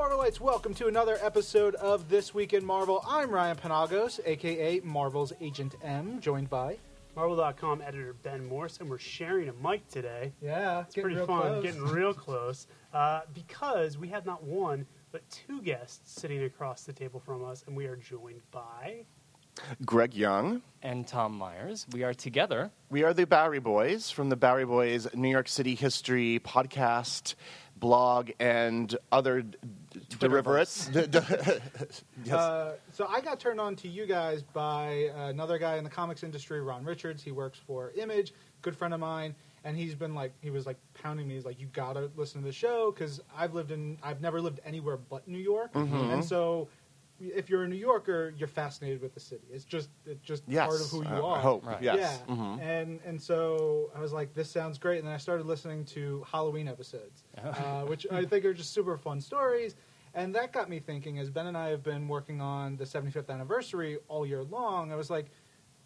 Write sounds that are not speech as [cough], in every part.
Marvelites, welcome to another episode of This Week in Marvel. I'm Ryan Panagos, aka Marvel's Agent M, joined by. Marvel.com editor Ben Morse, and we're sharing a mic today. Yeah, It's pretty fun, getting real close, [laughs] uh, because we have not one, but two guests sitting across the table from us, and we are joined by. Greg Young. and Tom Meyers. We are together. We are the Bowery Boys from the Bowery Boys New York City history podcast, blog, and other d- derivates. D- d- [laughs] yes. Uh, so I got turned on to you guys by another guy in the comics industry, Ron Richards. He works for Image, good friend of mine, and he's been like, he was like pounding me. He's like, you gotta listen to the show because I've lived in, I've never lived anywhere but New York, Mhm. and so if you're a New Yorker, you're fascinated with the city. It's just, it's just yes. part of who you uh, are. I hope. Right. Yes. Yeah. Mhm. And and so I was like, this sounds great. And then I started listening to Halloween episodes, [laughs] uh, which I think are just super fun stories. And that got me thinking, as Ben and I have been working on the 75th anniversary all year long, I was like,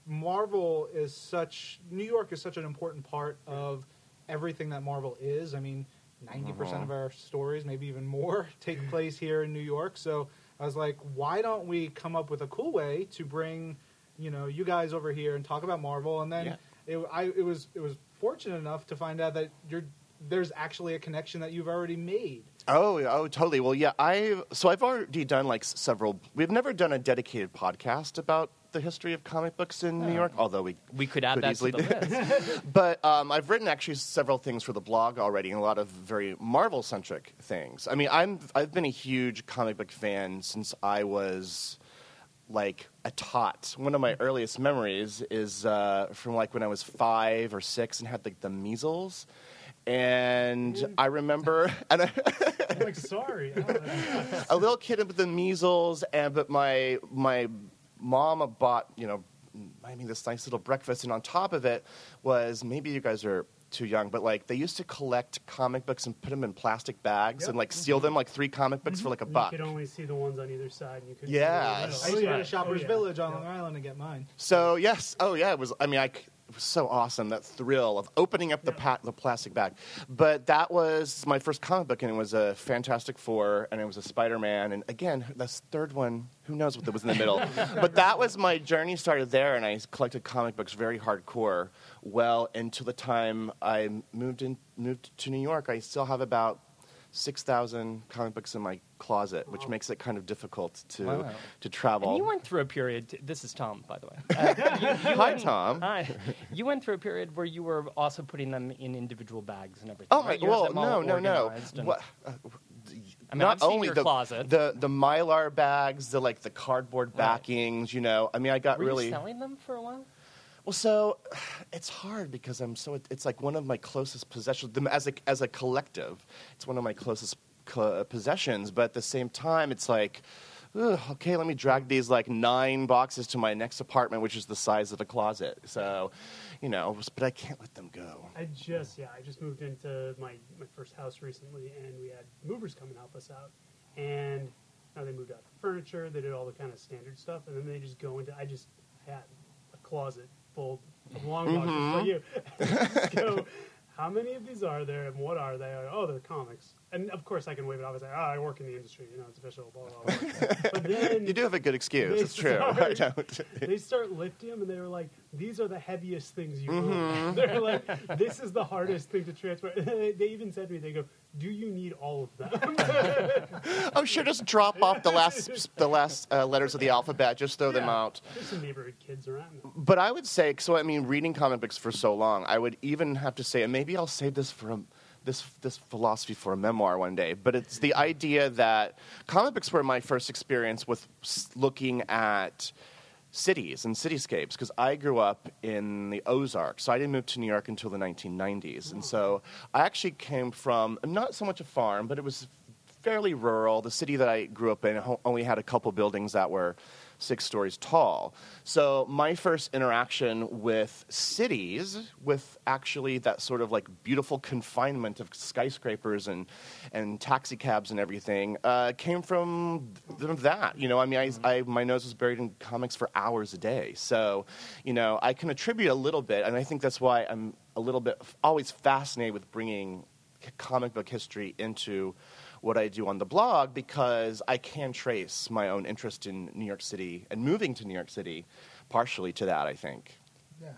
Marvel is such, New York is such an important part of everything that Marvel is. I mean, 90% of our stories, maybe even more, [laughs] take place here in New York. So I was like, why don't we come up with a cool way to bring, you know, you guys over here and talk about Marvel? And then Yeah. it, I, it was it was fortunate enough to find out that you're there's actually a connection that you've already made. Oh, oh, totally. Well, yeah, I so I've already done like several. We've never done a dedicated podcast about the history of comic books in New. York, although we We could add Could that easily to the do- list. [laughs] But um, I've written actually several things for the blog already, and a lot of very Marvel centric things. I mean, I'm I've been a huge comic book fan since I was like a tot. One of my earliest memories is uh, from like when I was five or six and had like the measles. And I remember, [laughs] and I, I'm like, sorry. I don't know. [laughs] a little kid with the measles, and but my my mom bought you know, I mean this nice little breakfast, and on top of it was maybe you guys are too young, but like they used to collect comic books and put them in plastic bags Yep. and like seal mm-hmm. them like three comic books mm-hmm. for like a And buck. You could only see the ones on either side, and you could. Yes. I used Oh, to go to Shoppers Oh, yeah. Village on Yeah. Long Island to get mine. So yes, oh yeah, it was. I mean, I. was so awesome that thrill of opening up the pa- the plastic bag. But that was my first comic book, and it was a Fantastic Four, and it was a Spider Man, and again, this third one, who knows what was in the middle. [laughs] but that was my journey started there, and I collected comic books very hardcore. Well, until the time I moved in moved to New York, I still have about. 6,000 comic books in my closet, which makes it kind of difficult to, Wow. to travel. and you went through a period. This is Tom, by the way. [laughs] Uh, you, you Hi, went- Tom. Hi. You went through a period where you were also putting them in individual bags and everything. Oh my! right? Had Well, no, no, no. What? uh, I mean, not only the, closet. the the mylar bags, the like the cardboard Right. backings. You know, I mean, I got Were really you selling them for a while? Well. So [sighs] it's hard because I'm so. It's like one of my closest possessions. As a as a collective, it's one of my closest co- possessions. But at the same time, it's like. ugh, okay, let me drag these like nine boxes to my next apartment, which is the size of a closet. So, you know, but I can't let them go. I just yeah, I just moved into my my first house recently, and we had movers come and help us out, and now they moved out the furniture, they did all the kind of standard stuff, and then they just go into. I just had a closet full of long you. Go, [laughs] how many of these are there, and what are they? Oh, they're comics, and of course I can wave it off and say, oh, I work in the industry, you know, it's official, blah blah. blah. but [laughs] then You do have a good excuse. It's true. I don't. [laughs] they start lifting them and they were like, these are the heaviest things you Mm-hmm. They're like, this is the hardest thing to transport. they even said to me, they go, do you need all of them? [laughs] Oh, sure. Just drop off the last the last uh, letters of the alphabet. Just throw them out. There's some neighborhood kids around. But I would say, so I mean, reading comic books for so long, I would even have to say, and maybe I'll save this for a, this this philosophy for a memoir one day. But it's the idea that comic books were my first experience with looking at cities and cityscapes because I grew up in the Ozarks. So I didn't move to New York until the 1990s. And so I actually came from not so much a farm, but it was fairly rural. The city that I grew up in only had a couple buildings that were six stories tall. So my first interaction with cities, with actually that sort of like beautiful confinement of skyscrapers and and taxi cabs and everything, uh, came from th- that. You know, I mean, I, I my nose was buried in comics for hours a day. So, you know, I can attribute a little bit, and I think that's why I'm a little bit always fascinated with bringing comic book history into what I do on the blog because I can trace my own interest in New York City and moving to New York City partially to that, I think. Yeah.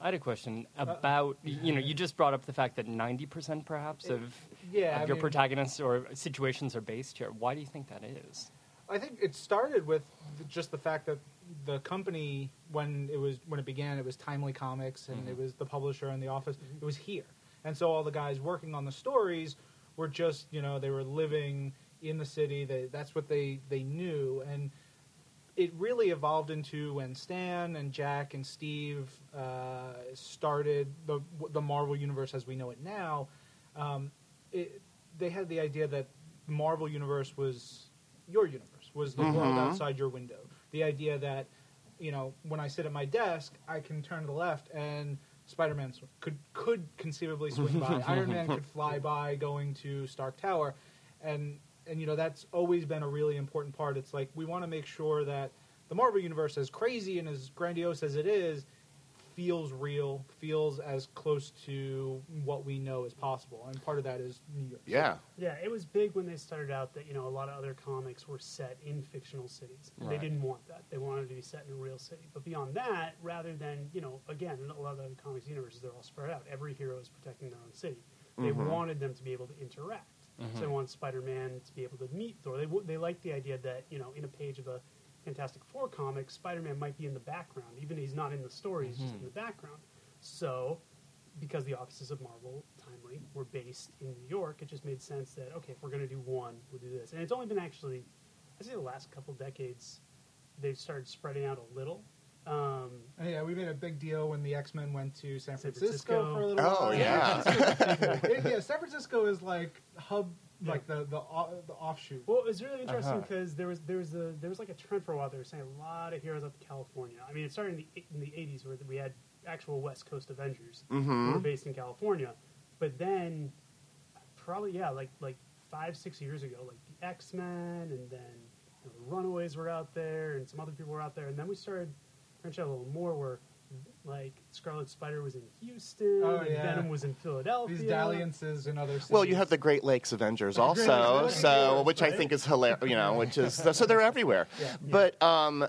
I had a question uh, about you know you just brought up the fact that ninety percent perhaps of, Yeah, of your mean- protagonists or situations are based here. Why do you think that is? I think it started with just the fact that the company, when it was when it began, it was Timely Comics, and mm-hmm. it was the publisher and the office. It was here, and so all the guys working on the stories were just you know they were living in the city. They, that's what they they knew, and it really evolved into when Stan and Jack and Steve uh, started the the Marvel universe as we know it now. Um, it, they had the idea that the Marvel universe was your universe, was the world Mhm. outside your window. The idea that you know when I sit at my desk, I can turn to the left and Spider-Man sw- could could conceivably swing by. [laughs] Iron Man could fly by going to Stark Tower, and and you know that's always been a really important part. It's like we want to make sure that the Marvel universe, as crazy and as grandiose as it is, feels real, feels as close to what we know as possible. And part of that is New York. City. Yeah. Yeah, it was big when they started out that you know a lot of other comics were set in fictional cities. Right. They didn't want that; they wanted to be set in a real city. But beyond that, rather than you know, again, in a lot of other comics universes, they're all spread out. Every hero is protecting their own city. They Mhm. wanted them to be able to interact. So they wanted Spider-Man to be able to meet Thor. They w- they liked the idea that you know, in a page of a Fantastic Four comics, Spider-Man might be in the background, even if he's not in the story; he's just in the background. So because the offices of Marvel Timely were based in New York, it just made sense that okay, if we're going to do one, we'll do this. And it's only been actually, I'd say, the last couple decades, they've started spreading out a little. Um, And yeah, we made a big deal when the X Men went to San San Francisco, Francisco. for a little Oh, while. yeah. [laughs] Yeah, San Francisco is like hub, like the the, o- the offshoot. well, it's really interesting Uh-huh. because there was there was a there was like a trend for a while. They were saying a lot of heroes up to California. I mean, it started in the in the '80s where we had actual West Coast Avengers who were Mm-hmm. based in California, but then probably yeah, like like five six years ago, like the X Men, and then you know, the Runaways were out there, and some other people were out there, and then we started branching out a little more where like Scarlet Spider was in Houston, Oh, and yeah. Venom was in Philadelphia. These dalliances in other cities. Well, you have the Great Lakes Avengers [laughs] also, Lakes so Avengers, which I think is hilarious. You know, which is so they're everywhere. [laughs] Yeah. But um,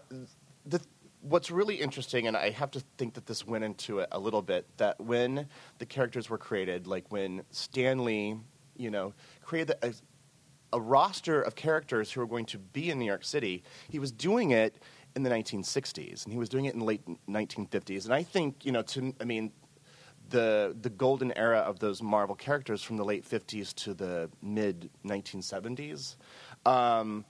the what's really interesting, and I have to think that this went into it a little bit, that when the characters were created, like when Stan Lee, you know, created a, a roster of characters who were going to be in New York City, he was doing it in the 1960s, and he was doing it in the late 1950s. And I think, you know, to I mean, the the golden era of those Marvel characters from the late 50s to the mid 1970s um,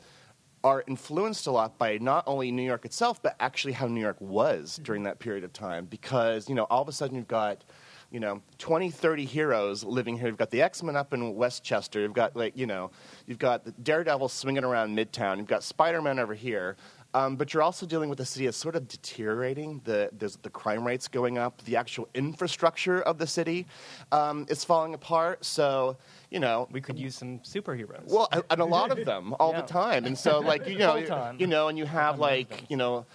are influenced a lot by not only New York itself, but actually how New York was during that period of time. Because you know, all of a sudden you've got you know 20, 30 heroes living here. You've got the X Men up in Westchester. You've got like you know, you've got the Daredevil swinging around Midtown. You've got Spider Man over here. Um, but you're also dealing with a city that's sort of deteriorating. The, there's the crime rates going up. The actual infrastructure of the city um, is falling apart. So, you know, We could use some superheroes. well, and a lot of them all [laughs] Yeah. the time. And so, like you know, [laughs] you know, and you have like you know,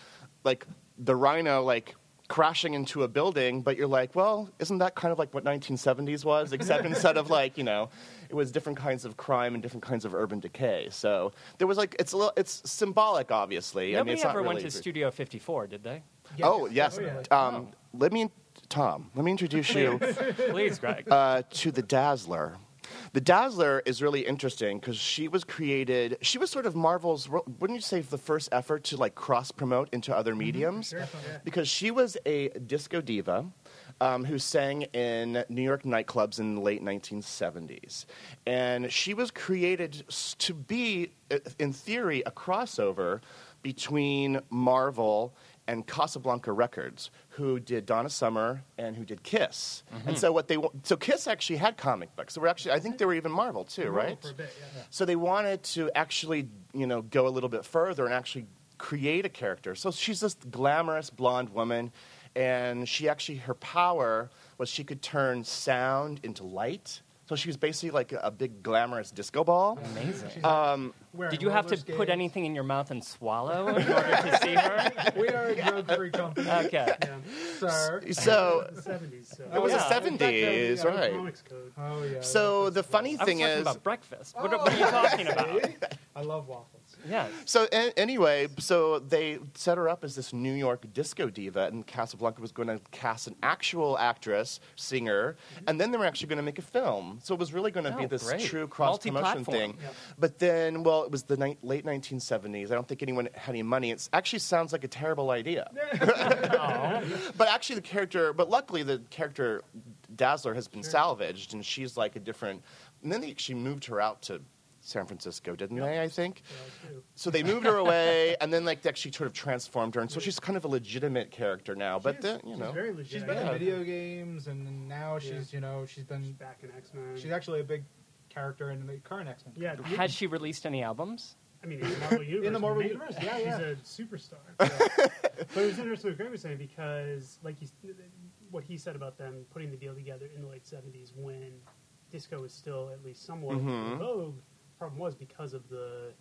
like the Rhino like crashing into a building, but you're like, well, isn't that kind of like what 1970s was? Except instead of like you know, it was different kinds of crime and different kinds of urban decay. So there was like it's a little, it's symbolic, obviously. I mean, Nobody it's not ever went really- to Studio 54, did they? Oh yes, definitely. um, let me, Tom. Let me introduce you [laughs] Please, Greg. uh, to the Dazzler. The Dazzler is really interesting because she was created. She was sort of Marvel's. Wouldn't you say the first effort to like cross promote into other mediums? Sure. Because she was a disco diva. Um, who sang in New York nightclubs in the late 1970s. And she was created to be, uh, in theory, a crossover between Marvel and Casablanca Records, who did Donna Summer and who did Kiss. And so what they so Kiss actually had comic books. They were actually I think they were even Marvel too, right? For a bit, yeah. So they wanted to actually, you know, go a little bit further and actually create a character. So she's this glamorous blonde woman, and she actually her power was she could turn sound into light. So she was basically like a big glamorous disco ball. Amazing. Um, Did you have to roller put anything in your mouth and swallow in [laughs] order to see her? We are a drug-free company. Okay. Yeah. sir. So the 70s. So. it was yeah. the seventies, yeah, right? Code. Oh yeah. So the funny I was thing is, about breakfast. What, what are you talking about? [laughs] I love waffles. Yes. So a- anyway, so they set her up as this New York disco diva, and Casablanca was going to cast an actual actress, singer, mm-hmm. and then they were actually going to make a film. So it was really going to be Oh, this great. true cross promotion thing. Yeah. But then, well, it was the ni- late 1970s. I don't think anyone had any money. It actually sounds like a terrible idea. [laughs] but actually, the character, but luckily, the character Dazzler has been salvaged, and she's like a different. And then they actually moved her out to San Francisco, didn't Yeah. they? I think. Yeah. So they moved her away, [laughs] and then like they actually sort of transformed her, and so she's kind of a legitimate character now. But She's- then you she's know, very legit. She's been yeah. in video games, and now she's you know she's She's been back in X Men. she's actually a big character in the current X Men. yeah. Has she released any albums? I mean, in the Marvel [laughs] universe. Marvel universe, yeah, yeah. She's a superstar. [laughs] but it was interesting what Greg was saying because, like, he's, what he said about them putting the deal together in the late '70s when disco was still at least somewhat Mhm. in vogue. Problem was because of the,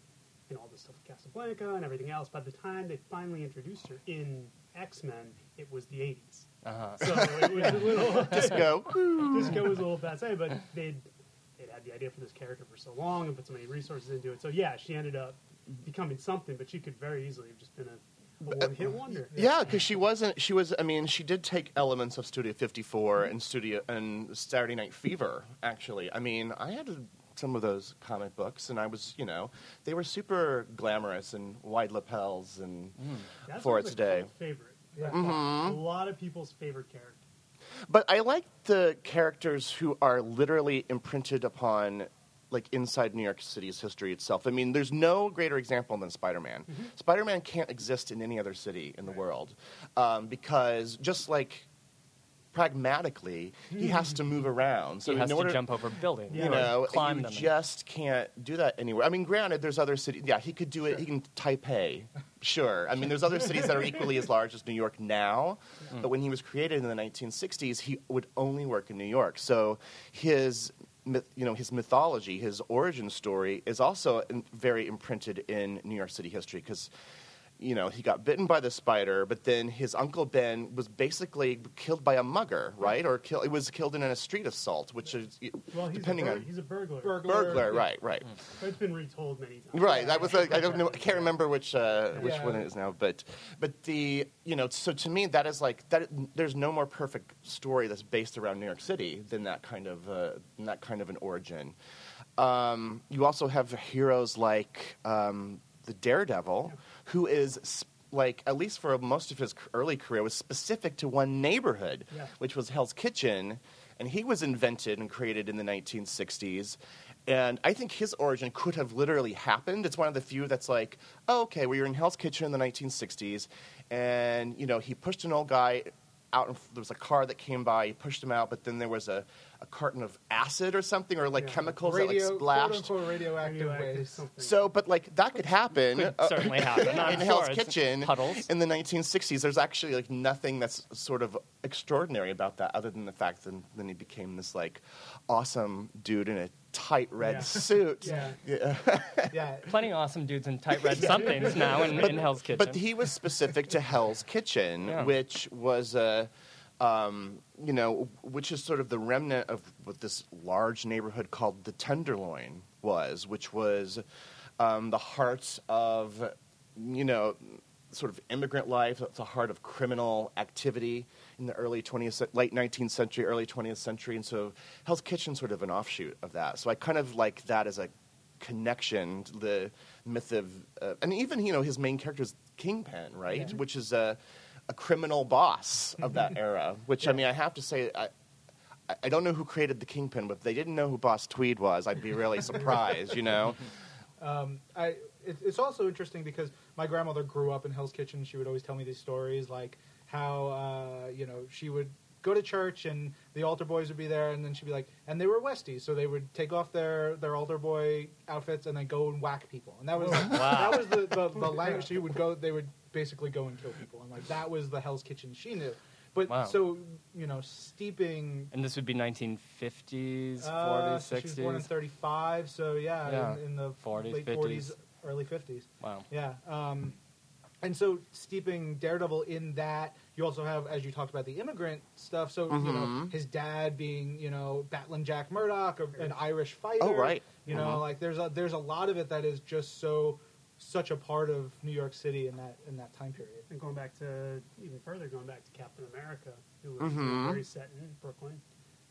you know, all the stuff with Casablanca and everything else. By the time they finally introduced her in X Men, it was the '80s. Uh-huh. So it was a little [laughs] [laughs] disco. disco was a little passe, but they'd they'd had the idea for this character for so long and put so many resources into it. So yeah, she ended up becoming something, but she could very easily have just been a, a one-hit wonder. Yeah, because she wasn't. She was. I mean, she did take elements of Studio 54 and Studio and Saturday Night Fever. Actually, I mean, I had some of those comic books, and I was, you know, they were super glamorous and wide lapels and That's for its day. favorite. Yeah. Mm-hmm. A lot of people's favorite character. But I like the characters who are literally imprinted upon, like inside New York City's history itself. I mean, there's no greater example than Spider-Man. Spider-Man can't exist in any other city in the Right. world um, because just like pragmatically, he has to move around. So he has in order, to jump over buildings. You know, climb you them. just can't do that anywhere. I mean, granted, there's other cities. Yeah, he could do it. He can Taipei, sure. I mean, there's other [laughs] cities that are equally as large as New York now. Mm. But when he was created in the 1960s, he would only work in New York. So his myth, you know, his mythology, his origin story is also very imprinted in New York City history because you know, he got bitten by the spider, but then his uncle Ben was basically killed by a mugger, right? Or kill, it was killed in a street assault, which is Well, depending bur- on he's a burglar. Burglar. burglar, yeah. right, right, But it's been retold many times. right. That was like I don't know, I can't remember which uh, which Yeah. one it is now, but but the you know, so to me that is like that. There's no more perfect story that's based around New York City than that kind of uh, than that kind of an origin. Um, you also have heroes like um, the Daredevil, who is like at least for most of his early career was specific to one neighborhood, Yeah. which was Hell's Kitchen, and he was invented and created in the 1960s. And I think his origin could have literally happened. It's one of the few that's like, oh, okay, we were in Hell's Kitchen in the 1960s, and you know he pushed an old guy out. In, there was a car that came by. He pushed him out, but then there was a, a carton of acid or something, or like Yeah. chemicals Radio, that like splashed. quote radioactive, Radioactive waste. something. So, but like that could happen Could uh, certainly happen. [laughs] In Hell's it's Kitchen puddles. in the 1960s. There's actually like nothing that's sort of extraordinary about that, other than the fact that then he became this like awesome dude in a tight red Yeah. [laughs] suit. Yeah. Yeah. Yeah, [laughs] Plenty of awesome dudes in tight red somethings now in, in Hell's Kitchen. But he was specific to Hell's Kitchen, Yeah. which was a, um, you know, which is sort of the remnant of what this large neighborhood called the Tenderloin was, which was um, the heart of, you know, sort of immigrant life. It's the heart of criminal activity in the early 20th, late 19th century, early 20th century, and so Hell's Kitchen sort of an offshoot of that. So I kind of like that as a connection to the myth of, uh, and even you know his main character is Kingpin, right? Yeah. Which is a, a criminal boss of that era. Which I mean, I have to say, I, I- don't know who created the Kingpin, but if they didn't know who Boss Tweed was, I'd be really surprised. You know? [laughs] Um, I, it, it's also interesting because my grandmother grew up in Hell's Kitchen. She would always tell me these stories, like how uh, you know she would go to church and the altar boys would be there, and then she'd be like, and they were Westies, so they would take off their their altar boy outfits and then go and whack people, and that was Wow. [laughs] that was the, the, the language she would go. They would basically go and kill people, and like that was the Hell's Kitchen she knew. But Wow. so you know, steeping. and this would be 1950s, Uh, 40s, so she was born in '35, so yeah, Yeah. In, in the 40s, late 50s. 40s, early 50s. Wow. Yeah. Um, and so steeping Daredevil in that, you also have, as you talked about, the immigrant stuff. So you know, Mhm. his dad being you know Battling Jack Murdock, an Irish fighter. Oh, right. You know, Mhm. like there's a there's a lot of it that is just so such a part of New York City in that in that time period. And going back to even further, going back to Captain America, who was Mhm. very set in Brooklyn,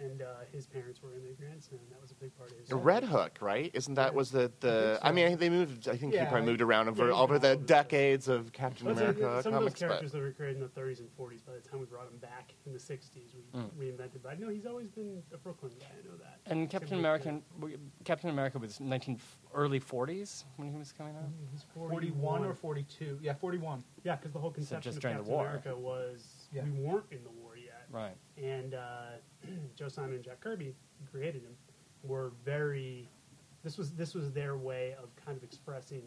and uh, his parents were immigrants, and that was a big part of his. The Red Hook, right? Isn't that was the the? I I, mean, they moved. I think Yeah, he probably I- moved around over Yeah, over the moved. decades of Captain Well, so, America some of those characters But that were created in the 30s and 40s, by the time we brought him back in the 60s, we Mm. reinvented. But I know he's always been a Brooklyn guy. I know that. And Captain with, American, w- Captain America was 19 early 40s when he was coming out. uh, he's 41 or 42? Yeah, 41. Yeah, because the whole conception just of during the Captain war. America was Yeah. we weren't in the war yet. Right. and uh, [clears throat] Joe Simon and Jack Kirby, who created him, were very. This was this was their way of kind of expressing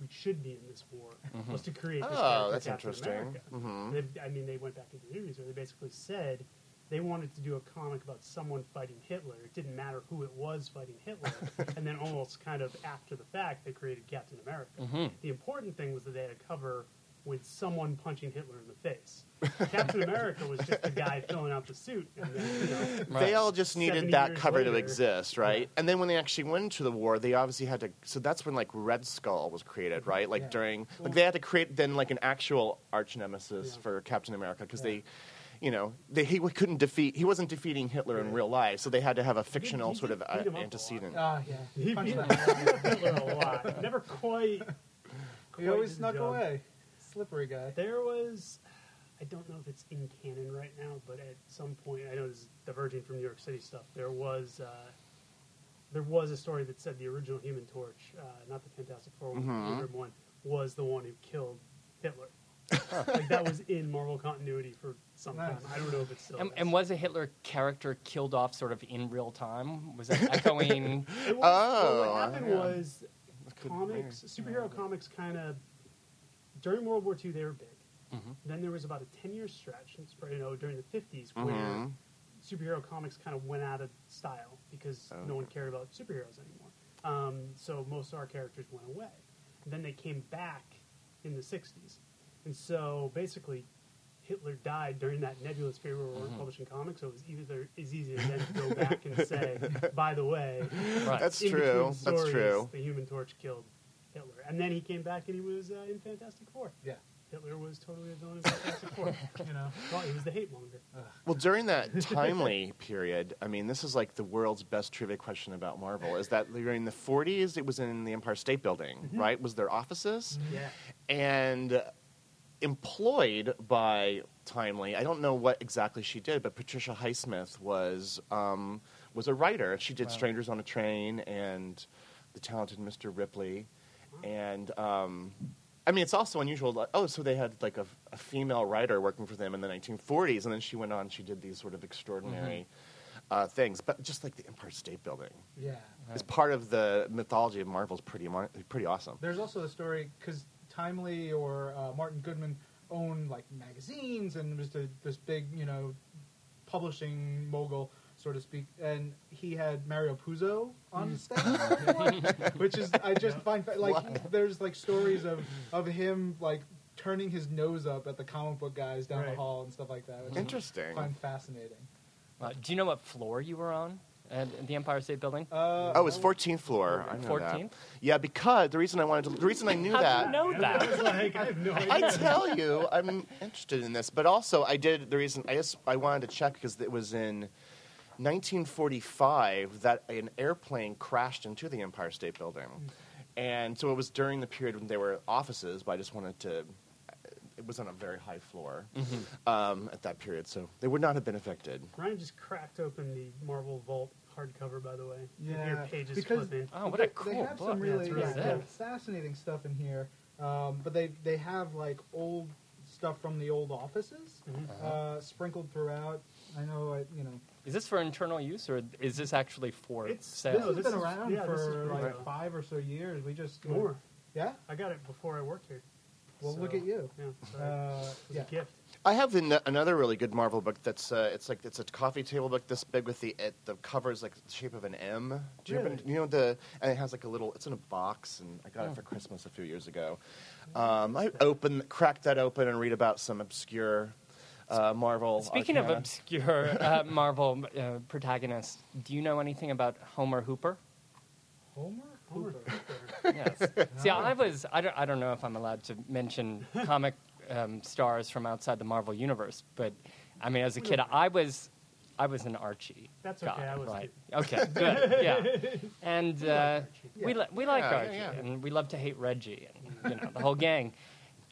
we should be in this war was to create. This Oh, character, that's Captain interesting. America. Mhm. They- I mean, they went back into interviews where they basically said they wanted to do a comic about someone fighting Hitler. It didn't matter who it was fighting Hitler, [laughs] and then almost kind of after the fact, they created Captain America. Mhm. The important thing was that they had a cover with someone punching Hitler in the face. [laughs] Captain America was just the guy filling out the suit, and then, you know, They all just needed that years cover to exist, right? Yeah. And then when they actually went into the war, they obviously had to. So that's when like Red Skull was created, right? Like Yeah. during, like they had to create then like an actual arch nemesis Yeah. for Captain America because Yeah. they, you know, they he couldn't defeat. He wasn't defeating Hitler in real life, so they had to have a fictional he sort of uh, beat him up a lot. antecedent. Ah, yeah. he Punch beat. Hitler a lot. Never quite. He always snuck away. Slippery guy. There was, I don't know if it's in canon right now, but at some point, I know this is diverging from New York City stuff. There was, uh, there was a story that said the original Human Torch, uh, not the Fantastic Four one, Mhm. the one, was the one who killed Hitler. like that was in Marvel continuity for some Nice. time. I don't know if it's still. And, and was a Hitler character killed off sort of in real time? Was that echoing? [laughs] It was, Oh, well, what happened yeah. was comics, superhero comics, kind of during World War II they were big. Mhm. Then there was about a ten-year stretch, you know, during the '50s, where Mhm. superhero comics kind of went out of style because no one cared about superheroes anymore. Um, so most of our characters went away. And then they came back in the '60s, and so basically. Hitler died during that nebulous period where we weren't publishing comics, so it was either as easy as then to go back and say, [laughs] "By the way, Right. That's in true. between That's true. The Human Torch killed Hitler, and then he came back and he was uh, in Fantastic Four. Yeah. Hitler was totally a villain in Fantastic Four. [laughs] You know. Well, he was the hate monger. Well, during that [laughs] timely period, I mean, this is like the world's best trivia question about Marvel. Is that during the 40s, it was in the Empire State Building, Mm-hmm. right? Was their offices? Yeah. and employed by Timely. I don't know what exactly she did, but Patricia Highsmith was um, was a writer. She did Wow. Strangers on a Train and The Talented Mr. Ripley, and um, I mean it's also unusual. Like, oh, so they had like a, a female writer working for them in the 1940s, and then she went on. She did these sort of extraordinary. Uh, things, but just like the Empire State Building Yeah. is part of the mythology of Marvel's pretty pretty awesome. There's also the story because Timely or uh, Martin Goodman owned like magazines and was the, this big, you know, publishing mogul, so to speak. And he had Mario Puzo on Mm. staff, [laughs] which is I just find fa- like there's like stories of of him like turning his nose up at the comic book guys down the hall and stuff like that. Which Interesting. I find fascinating. Uh, do you know what floor you were on at the Empire State Building? Uh, Oh, it's 14th floor. I know that. 14th? Yeah, because the reason I wanted to, the reason I knew How that. do you know that? [laughs] was like, I have no idea. I tell you, I'm interested in this, but also I did the reason I just I wanted to check because it was in 1945 that an airplane crashed into the Empire State Building, and so it was during the period when there were offices. But I just wanted to. It was on a very high floor um, at that period, so they would not have been affected. Ryan just cracked open the Marvel Vault hardcover, by the way. You Yeah, hear pages because- flipping. Oh, what a They- cool They have book. some really it's really yeah, fascinating stuff in here, um, but they they have like old stuff from the old offices Mhm. uh, sprinkled throughout. I know, I, you know, Is this for internal use or is this actually for It's- sale? this No, has this been is- around yeah, for like old. five or so years. We just More. yeah. I got it before I worked here. Well, So, look at you. Yeah, so Uh, it was yeah. a gift. I have an, another really good Marvel book that's uh, it's like it's a coffee table book this big with the it, the cover is like the shape of an M. Do you, Really? ever, you know the and it has like a little it's in a box and I got Oh. it for Christmas a few years ago. Um, I open crack that open and read about some obscure uh, Marvel. Speaking of obscure uh, [laughs] Marvel uh, protagonists, do you know anything about Homer Hooper? Homer Homer Hooper. Hooper. Yes. See, I was. I don't. I don't know if I'm allowed to mention comic um, stars from outside the Marvel universe, but I mean, as a kid, I was. I was an Archie. That's guy, okay, I was right. Okay, good. Yeah, [laughs] and uh, we li- we like Yeah, yeah, Archie, yeah. and we love to hate Reggie, and you know the whole gang.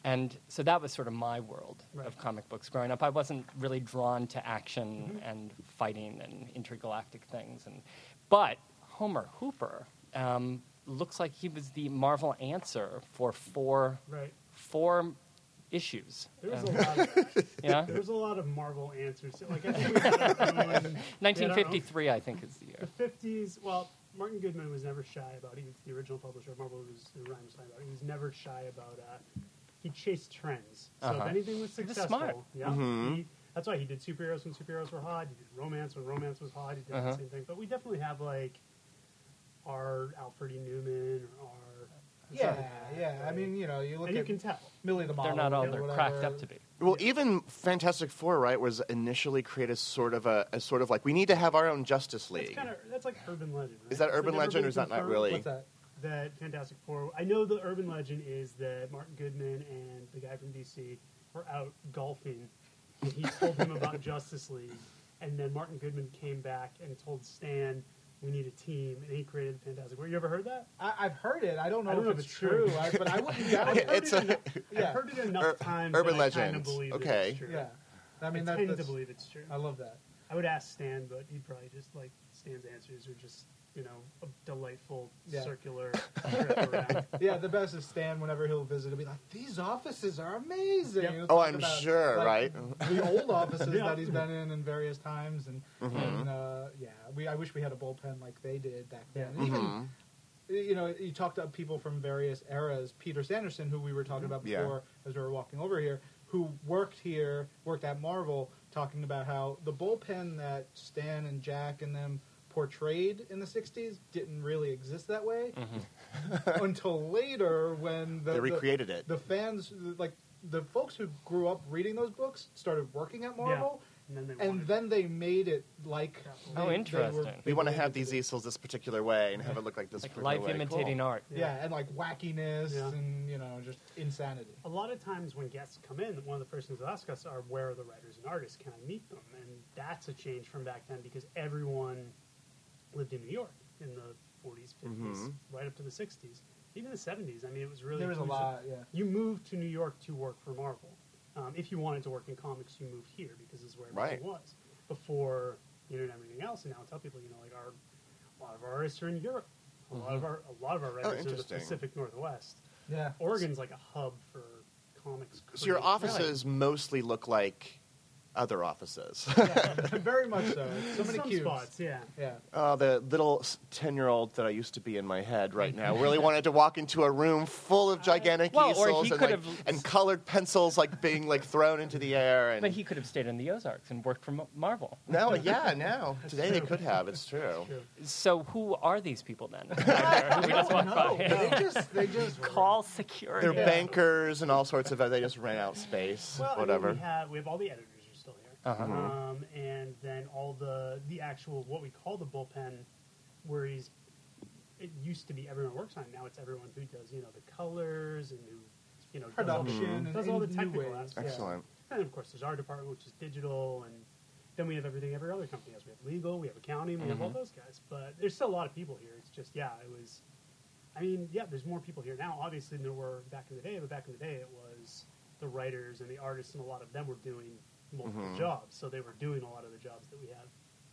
And so that was sort of my world Right. of comic books growing up. I wasn't really drawn to action Mm-hmm. and fighting and intergalactic things, and but Homer Hooper um, looks like he was the Marvel answer for four Right. four issues. There was Um, a lot. Of, [laughs] yeah, there was a lot of Marvel answers. Like I think we [laughs] had our own- we had our own- 1953, I think, is the year. The fifties. Well, Martin Goodman was never shy about. He was the original publisher of Marvel. Was Ryan was talking about. He was never shy about. Uh, he chased trends. So Uh-huh. if anything was was successful, smart. yeah, Mhm. he, that's why he did superheroes when superheroes were hot. He did romance when romance was hot. He did Uh-huh. the same thing. But we definitely have like our Alfred E. Neuman or our Yeah, yeah. I mean, you know, you look and you at can tell. Millie the model. They're not all they're whatever. cracked up to be. Well, even Fantastic Four, right, was initially created sort of a as sort of like we need to have our own Justice League. That's League. kind of that's like urban legend. Right? Is that urban legend or is that not really? What's that? That Fantastic Four. I know the urban legend is that Martin Goodman and the guy from DC were out golfing, and he told him about [laughs] Justice League, and then Martin Goodman came back and told Stan, "We need a team," and he created the Fantastic Four. You ever heard that? I, I've heard it. I don't know, I don't if, know it's if it's true. true, I, but I wouldn't [laughs] doubt I've it. heard It's it a- enough, Yeah. I've heard it enough Ur- times. urban that I kind legend. of believe Okay. it's true. Yeah, I mean I that, tend to believe it's true. I love that. I would ask Stan, but he'd probably just like Stan's answers are just you know a delightful Yeah. circular [laughs] trip around. Yeah, the best is Stan. Whenever he'll visit, he'll be like, "These offices are amazing." Yep. He'll Oh, talk I'm about, sure, like, right? The old offices [laughs] Yeah. that he's been in in various times, and, Mhm. and uh, yeah, we I wish we had a bullpen like they did back then. Yeah. And Even Mhm. you know, you talked to people from various eras. Peter Sanderson, who we were talking about Yeah. before as we were walking over here, who worked here, worked at Marvel, talking about how the bullpen that Stan and Jack and them portrayed in the '60s didn't really exist that way mm-hmm. [laughs] until later when the They the- recreated it. the fans, like the folks who grew up reading those books, started working at Marvel, And then they and then they made it like. Oh, they- they were- interesting. they we want to have these easels this particular way and have it look like this Like particular life way. imitating Cool. art. Yeah, and like wackiness Yeah. and you know just insanity. a lot of times when guests come in, one of the first things they ask us are, "Where are the writers and artists? Can I meet them?" And that's a change from back then because everyone lived in New York in the 40s, 50s, Mhm. right up to the 60s, even the 70s. I mean, it was really There was a lot, yeah. You moved to New York to work for Marvel. Um, if you wanted to work in comics, you moved here because this is where everything Right. was before the internet and everything else. And now I tell people, you know, like our a lot of our artists are in Europe. A lot of our a lot of our writers are in the Mm-hmm. Oh, interesting. Pacific Northwest. Yeah. Oregon's like a hub for comics. So your creation. offices mostly look like other offices. yeah, [laughs] very much so. So many Some cubes. spots, yeah. Yeah. Oh, the little ten-year-old that I used to be in my head right now [laughs] really wanted to walk into a room full of gigantic Well, easels and, like, have- and colored pencils like being like thrown into the air. And But he could have stayed in the Ozarks and worked for Marvel. no, [laughs] yeah, now today they could have. It's true. True. So who are these people then? back there who we just walked No, by? they just they just Call security. They're Yeah. bankers and all sorts of. They just rent out space, Well, I mean, whatever. we have we have all the editors are still here, Uh-huh. um, and then all the the actual what we call the bullpen, where he's. It used to be everyone works on. it. Now it's everyone who does you know the colors and who you know does all the- production and does all the technical ways. aspects. Excellent. And of course, there's our department, which is digital, and then we have everything every other company has. We have legal, we have accounting, we have all Mhm. those guys. But there's still a lot of people here. It's just, yeah, it was. I mean, yeah, there's more people here now, obviously, than there were back in the day. But back in the day, it was the writers and the artists, and a lot of them were doing multiple Mhm. jobs. So they were doing a lot of the jobs that we have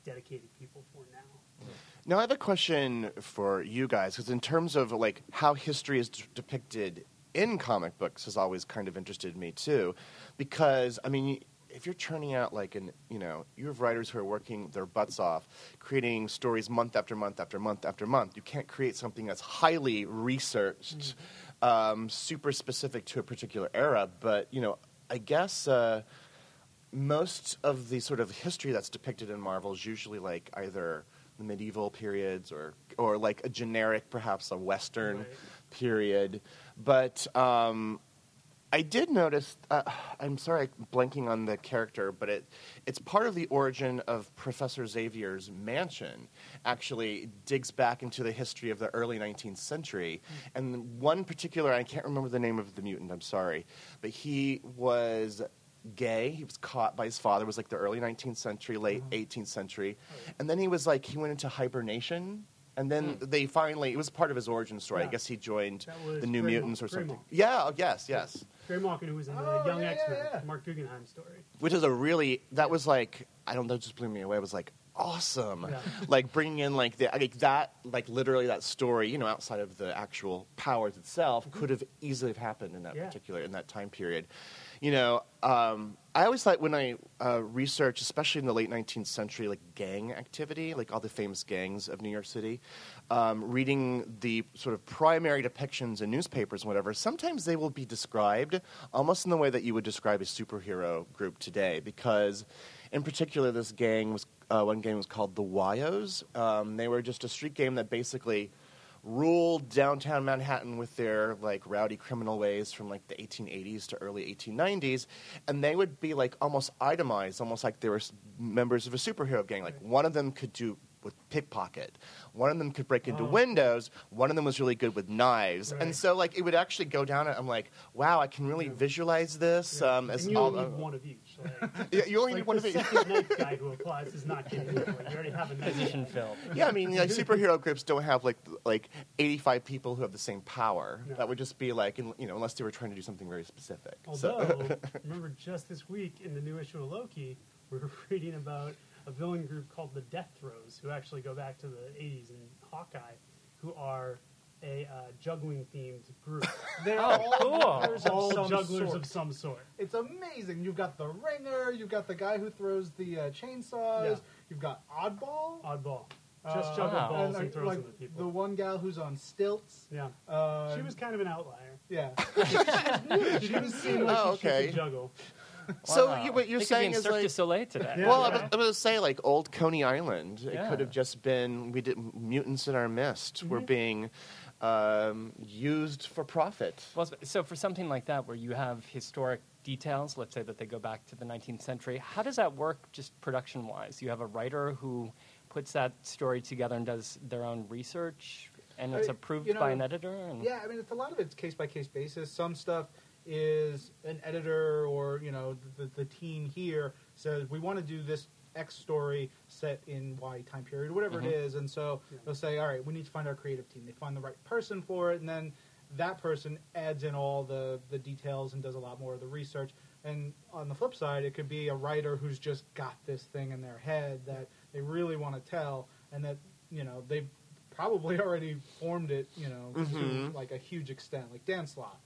dedicated people for now. Now I have a question for you guys, because in terms of like how history is d- depicted in comic books, has always kind of interested me too, because I mean. If you're churning out like an, you know, you have writers who are working their butts off, creating stories month after month after month after month. You can't create something that's highly researched um, super specific to a particular era. But you know, I guess uh, most of the sort of history that's depicted in Marvel is usually like either the medieval periods or or like a generic, perhaps a Western Right. period. But um, I did notice. Uh, I'm sorry, I'm blanking on the character, but it it's part of the origin of Professor Xavier's mansion. Actually, digs back into the history of the early 19th century, and one particular I can't remember the name of the mutant. I'm sorry, but he was gay. He was caught by his father. It was like the early 19th century, late 18th century, and then he was like he went into hibernation. And then they finally, it was part of his origin story. I guess he joined the New Grey Mutants or something. Maw. Yeah, oh, yes, yes. Graymalkin, who was in the Oh, Young yeah, X Men, yeah, yeah. Marc Guggenheim story. Which is a really, that was like, I don't know, just blew me away. It was like, awesome. Yeah. [laughs] Like bringing in like, the, like that, like literally that story, you know, outside of the actual powers itself, could have easily have happened in that Mm-hmm. Yeah. particular, in that time period. You know, um, I always thought when I uh, research, especially in the late 19th century, like gang activity, like all the famous gangs of New York City, um, reading the sort of primary depictions in newspapers and whatever, sometimes they will be described almost in the way that you would describe a superhero group today. Because, in particular, this gang was uh, one game was called the Whyos. Um, they were just a street game that basically ruled downtown Manhattan with their like rowdy criminal ways from like the 1880s to early 1890s, and they would be like almost itemized, almost like they were members of a superhero gang. Like one of them could do with pickpocket, one of them could break into Oh. windows, one of them was really good with knives, and so like it would actually go down. And I'm like, wow, I can really Yeah. visualize this Yeah. um, as and you all. only need one of each. [laughs] Like, Yeah, you only like need one of each. second knife guy who applies is not getting into it. You already have a knife Position guy. fill. Yeah, I mean, like [laughs] superhero groups don't have like like eighty five people who have the same power. No. That would just be like, in, you know, unless they were trying to do something very specific. Although, So, [laughs] remember just this week in the new issue of Loki, we were reading about a villain group called the Death Throws, who actually go back to the 80s in Hawkeye, who are a uh, juggling themed group. [laughs] They're Oh, all cool. jugglers of All some jugglers sort. of some sort. It's amazing. You've got the ringer. You've got the guy who throws the uh, chainsaws. Yeah. You've got oddball. Oddball. Just Uh, juggle Wow. balls and, and like, throws like them at people. The one gal who's on stilts. yeah. Uh, She was kind of an outlier. Yeah. [laughs] She didn't seem like Oh, she okay. could juggle. [laughs] so Wow. you, what you're They could be saying is Cirque like, du Soleil today. Yeah. well, I was, I was gonna say like old Coney Island. It Yeah. could have just been we did mutants in our midst were Mhm. being um, used for profit. Well, so for something like that, where you have historic details, let's say that they go back to the 19th century, how does that work just production wise? You have a writer who puts that story together and does their own research, and it's I- approved you know, by an editor? And Yeah, I mean, it's a lot of it's case by case basis. Some stuff is an editor or you know the, the team here says we want to do this X story set in Y time period, whatever Mhm. it is, and so Yeah. they'll say, all right, we need to find our creative team. They find the right person for it, and then that person adds in all the the details and does a lot more of the research. And on the flip side, it could be a writer who's just got this thing in their head that they really want to tell, and that you know they've probably [laughs] already formed it, you know, to Mhm. like a huge extent. Like Dan Slott,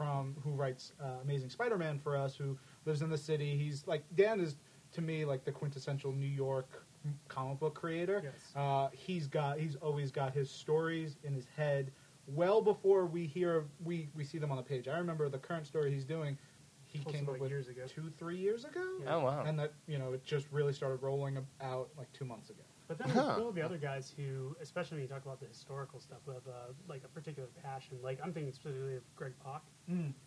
from who writes uh, Amazing Spider-Man for us, who lives in the city. He's like Dan is to me like the quintessential New York comic book creator. Yes. Uh, he's got he's always got his stories in his head well before we hear we we see them on the page. I remember the current story he's doing. He Close came up like, with years ago. two three years ago. Yeah. Oh, wow. And that you know it just really started rolling out like two months ago. But then Huh. there's still the other guys who, especially when you talk about the historical stuff, who have uh, like a particular passion. Like I'm thinking specifically of Greg Pak,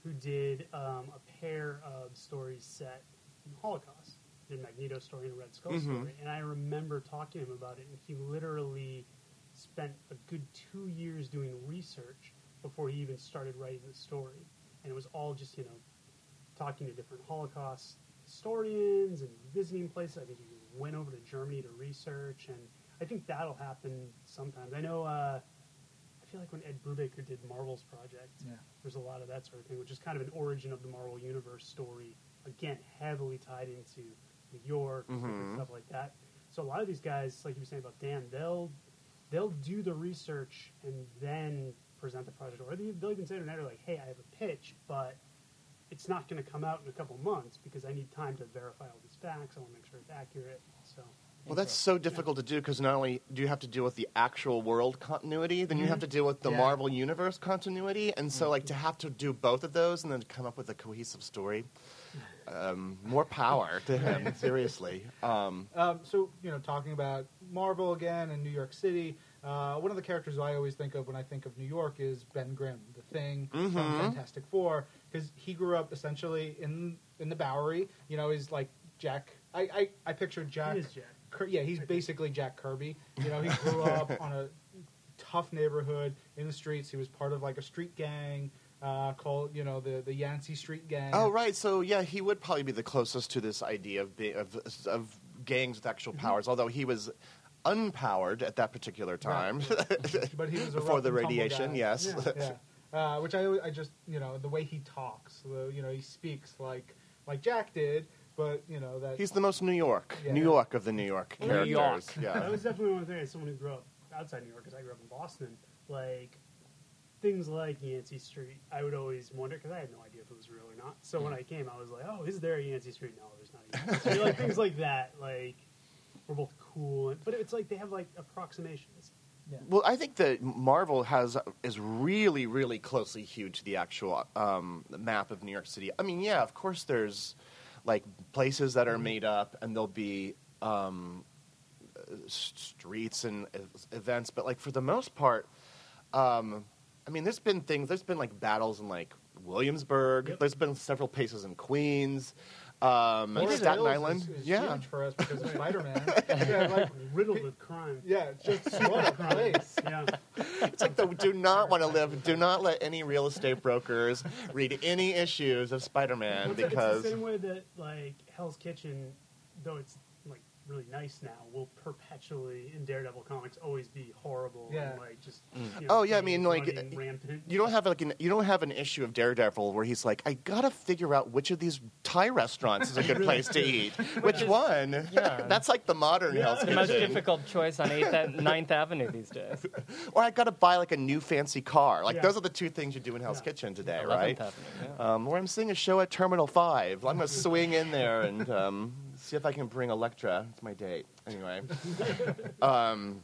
who did um, a pair of stories set in the Holocaust. Did Magneto story and a Red Skull Mhm. story, and I remember talking to him about it, and he literally spent a good two years doing research before he even started writing the story, and it was all just you know talking to different Holocaust historians and visiting places. I think he went over to Germany to research, and I think that'll happen sometimes. I know. Uh, I feel like when Ed Brubaker did Marvels Project, Yeah. there's a lot of that sort of thing, which is kind of an origin of the Marvel Universe story. Again, heavily tied into New York, different Mhm. stuff like that. So a lot of these guys, like you were saying about Dan, they'll they'll do the research and then present the project, or they- they'll even say to an editor like, "Hey, I have a pitch, but it's not going to come out in a couple months because I need time to verify all these facts. I want to make sure it's accurate." So Well, that's so difficult to do because not only do you have to deal with the actual world continuity, then you have to deal with the Yeah. Marvel Universe continuity, and so like to have to do both of those and then come up with a cohesive story. Um, more power to him, [laughs] seriously. Um, Um, so you know, talking about Marvel again and New York City, uh, one of the characters I always think of when I think of New York is Ben Grimm, the Thing from Mhm. Fantastic Four, because he grew up essentially in in the Bowery. You know, he's like Jack. I I, I picture Jack. He is Jack. Kir- yeah, he's basically Jack Kirby. You know, he grew [laughs] up on a tough neighborhood in the streets. He was part of like a street gang uh, called, you know, the the Yancey Street Gang. oh, right. So yeah, he would probably be the closest to this idea of be, of, of gangs with actual powers, although he was unpowered at that particular time. [laughs] but he was a Before the radiation, guy. yes. Yeah, yeah. [laughs] Uh, which I, I just, you know, the way he talks, the, you know, he speaks like like Jack did, but you know that He's the most New York, Yeah. New York of the New York New characters. York. Yeah. That was definitely one thing as someone who grew up outside New York, because I grew up in Boston. Like things like Yancey Street, I would always wonder because I had no idea if it was real or not. So when I came, I was like, "Oh, is there a Yancey Street?" No, there's not. A Yancey Street. like things like that, like were both cool, but it's like they have like approximations. Well, I think that Marvel has is really, really closely hewed to the actual um, map of New York City. I mean, yeah, of course, there's like places that are made up, and there'll be um, uh, streets and events, but like for the most part, um, I mean, there's been things. There's been like battles in like Williamsburg. Yep. There's been several places in Queens, um, Forest Staten Hills Island. is, is yeah, huge for us because of [laughs] Spider-Man. [laughs] yeah, like, Riddled with crime. yeah, it's just [laughs] what a place. Yeah, It's like the, do not want to live. Do not let any real estate brokers read any issues of Spider-Man It's, it's because the same way that like Hell's Kitchen, though it's really nice now, will perpetually in Daredevil comics always be horrible Yeah. and like just. Mm. You know, Oh, yeah, I being mean, like, rampant. you don't have like an, you don't have an issue of Daredevil where he's like, I gotta figure out which of these Thai restaurants is a good [laughs] place to eat. [laughs] Which is- one? yeah. That's like the modern Yeah. Hell's the most difficult choice on 8th and 9th Avenue these days. [laughs] Or I gotta buy like a new fancy car. Like Yeah. those are the two things you do in Hell's Yeah. Kitchen today, right? Avenue, yeah. Um, or I'm seeing a show at Terminal Five. I'm gonna swing in there and um, see if I can bring Elektra. It's my date. Anyway. [laughs] um,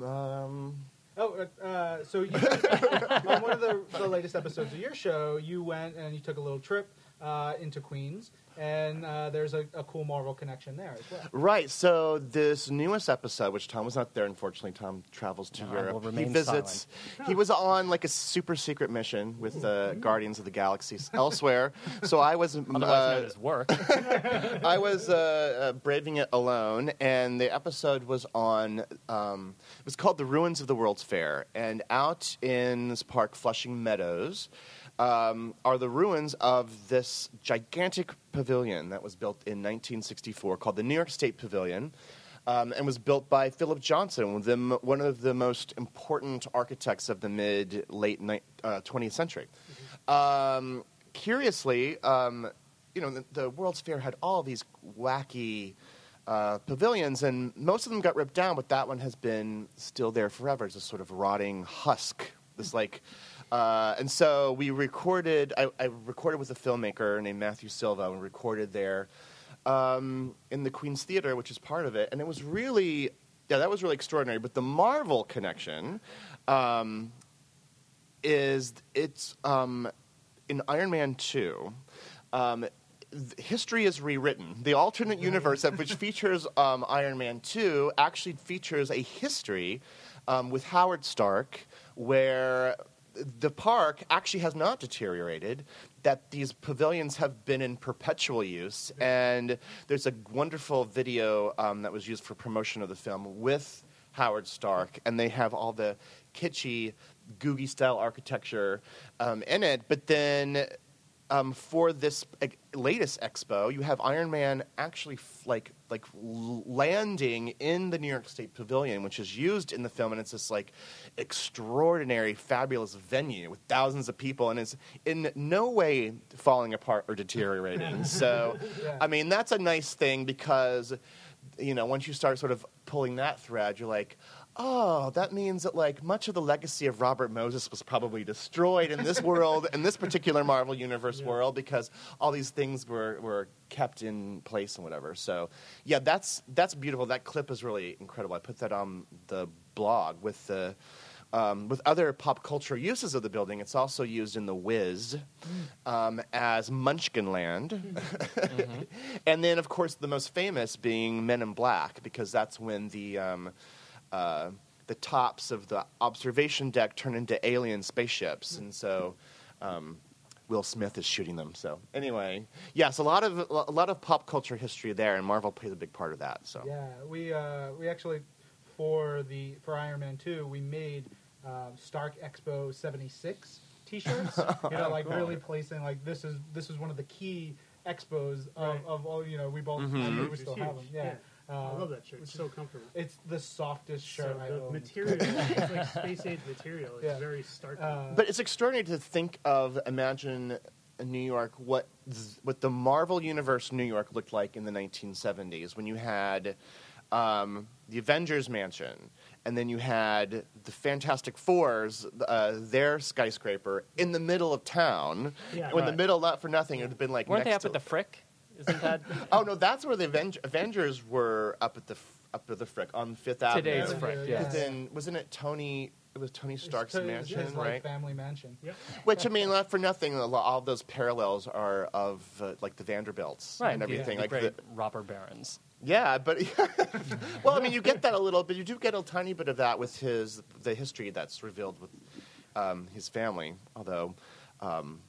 um, Oh, uh, uh, so you, [laughs] on one of the, the latest episodes of your show, you went and you took a little trip uh, into Queens, and uh, there's a, a cool Marvel connection there as well. right. So this newest episode, which Tom was not there, unfortunately, Tom travels to No, Europe. will he remain visits. He was on like a super secret mission with the Guardians of the Galaxy elsewhere. So I was. [laughs] Otherwise uh, known as work. [laughs] I was uh, uh, braving it alone, and the episode was on. Um, it was called "The Ruins of the World's Fair," and out in this park, Flushing Meadows, um, are the ruins of this gigantic pavilion that was built in 1964, called the New York State Pavilion. Um, and was built by Philip Johnson, the, one of the most important architects of the mid late ni- uh, 20th century. Um, curiously, um, you know, the, the World's Fair had all these wacky uh, pavilions, and most of them got ripped down, but that one has been still there forever as a sort of rotting husk. This like, uh, and so we recorded. I, I recorded with a filmmaker named Matthew Silva, and recorded there um, in the Queen's Theater, which is part of it, and it was really. Yeah, that was really extraordinary. But the Marvel connection um, is it's um, in Iron Man 2. Um, history is rewritten. The alternate universe, which [laughs] features um, Iron Man 2, actually features a history um, with Howard Stark where the park actually has not deteriorated, that these pavilions have been in perpetual use. And there's a wonderful video um, that was used for promotion of the film with Howard Stark, and they have all the kitschy, googie style architecture um, in it. But then um, for this latest expo, you have Iron Man actually f- like like landing in the New York State Pavilion, which is used in the film, and it's this like extraordinary, fabulous venue with thousands of people, and is in no way falling apart or deteriorating. [laughs] so, Yeah. I mean, that's a nice thing because you know once you start sort of pulling that thread, you're like. Oh, that means that like much of the legacy of Robert Moses was probably destroyed in this [laughs] world, in this particular Marvel Universe Yeah. world, because all these things were, were kept in place and whatever. So, yeah, that's that's beautiful. That clip is really incredible. I put that on the blog with the. Um, with other pop culture uses of the building, it's also used in The Wiz um, as Munchkinland. [laughs] and then, of course, the most famous being Men in Black, because that's when the um, uh, the tops of the observation deck turn into alien spaceships, and so um, Will Smith is shooting them. So anyway, yes, a lot of a lot of pop culture history there, and Marvel plays a big part of that. So Yeah, we uh, we actually for the for Iron Man two we made um, Stark Expo seventy six T-shirts. [laughs] you know, like really placing like this is this is one of the key expos of, Right. of all. You know, we both Mhm. We still have them. Yeah, I Uh, love that shirt. It's so comfortable. It's the softest shirt so I the own. material, it's like [laughs] space age material. It's Yeah. very stark. Uh, But it's extraordinary to think of. Imagine New York what what the Marvel Universe New York looked like in the 1970s when you had um, the Avengers Mansion, and then you had the Fantastic Fours, uh, their skyscraper in the middle of town. Yeah. in the middle, not for nothing, it would have been like Weren't they next up to- at the Frick? Isn't that [laughs] Oh no, that's where the Aven- Avengers were up at the f- up at the Frick on Fifth Avenue. today's Frick? yeah, Yes. Then wasn't it Tony? It was Tony Stark's to- it's mansion, his, like, right? family mansion. Yep. Which I mean, not for nothing, all those parallels are of uh, like the Vanderbilts right? and the- everything. the like, great the, robber barons. yeah, but [laughs] well, I mean, you get that a little bit. You do get a tiny bit of that with his the history that's revealed with um, his family. Although um,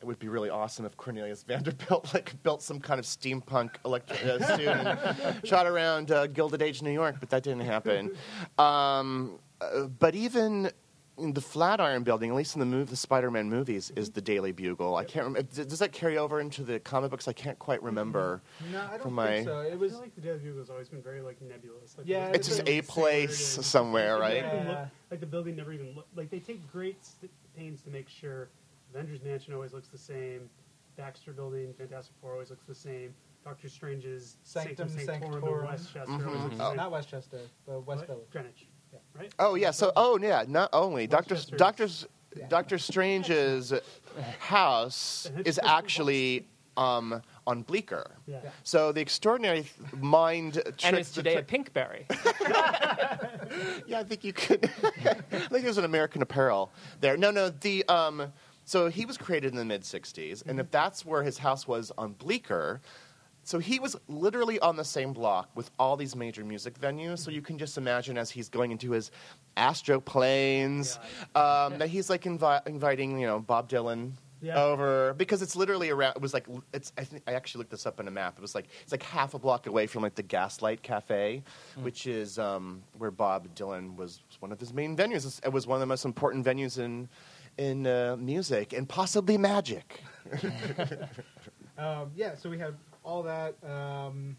it would be really awesome if Cornelius [laughs] Vanderbilt like built some kind of steampunk electric uh, [laughs] suit and shot around uh, Gilded Age New York, but that didn't happen. Um, uh, but even in the Flatiron Building, at least in the move, the Spider-Man movies, is the Daily Bugle. I can't remember. Does that carry over into the comic books? I can't quite remember. [laughs] No, I don't For think my- so. It I was feel like the Daily Bugle has always been very like nebulous. Like, Yeah, the It's just a is place somewhere, right? Yeah. look- like the building never even look, like they take great st- pains to make sure Avengers Mansion always looks the same, Baxter Building, Fantastic Four always looks the same, Doctor Strange's Sanctum Sanctorum, Sanctorum. Westchester Mhm. always looks the Oh. same. not Westchester, the West What? Village. Greenwich, Yeah. right? Oh yeah. So oh yeah. Not only Doctor Westchester's- Doctor's Yeah. Doctor Strange's [laughs] house is actually um, on Bleecker. Yeah. Yeah. So the extraordinary th- mind trick. And it's today trick- at Pinkberry. [laughs] [laughs] yeah, I think you could. I think there's an American Apparel there. No, no. The um, so he was created in the mid '60s, and if that's where his house was on Bleecker. So he was literally on the same block with all these major music venues. So you can just imagine as he's going into his astral planes, um, that he's like invi- inviting, you know, Bob Dylan Yeah. over because it's literally around. It was like it's. I, think, I actually looked this up on a map. It was like it's like half a block away from like the Gaslight Cafe, which is um, where Bob Dylan was one of his main venues. It was one of the most important venues in in uh, music and possibly magic. [laughs] [laughs] Um, yeah, so we have all that. Um,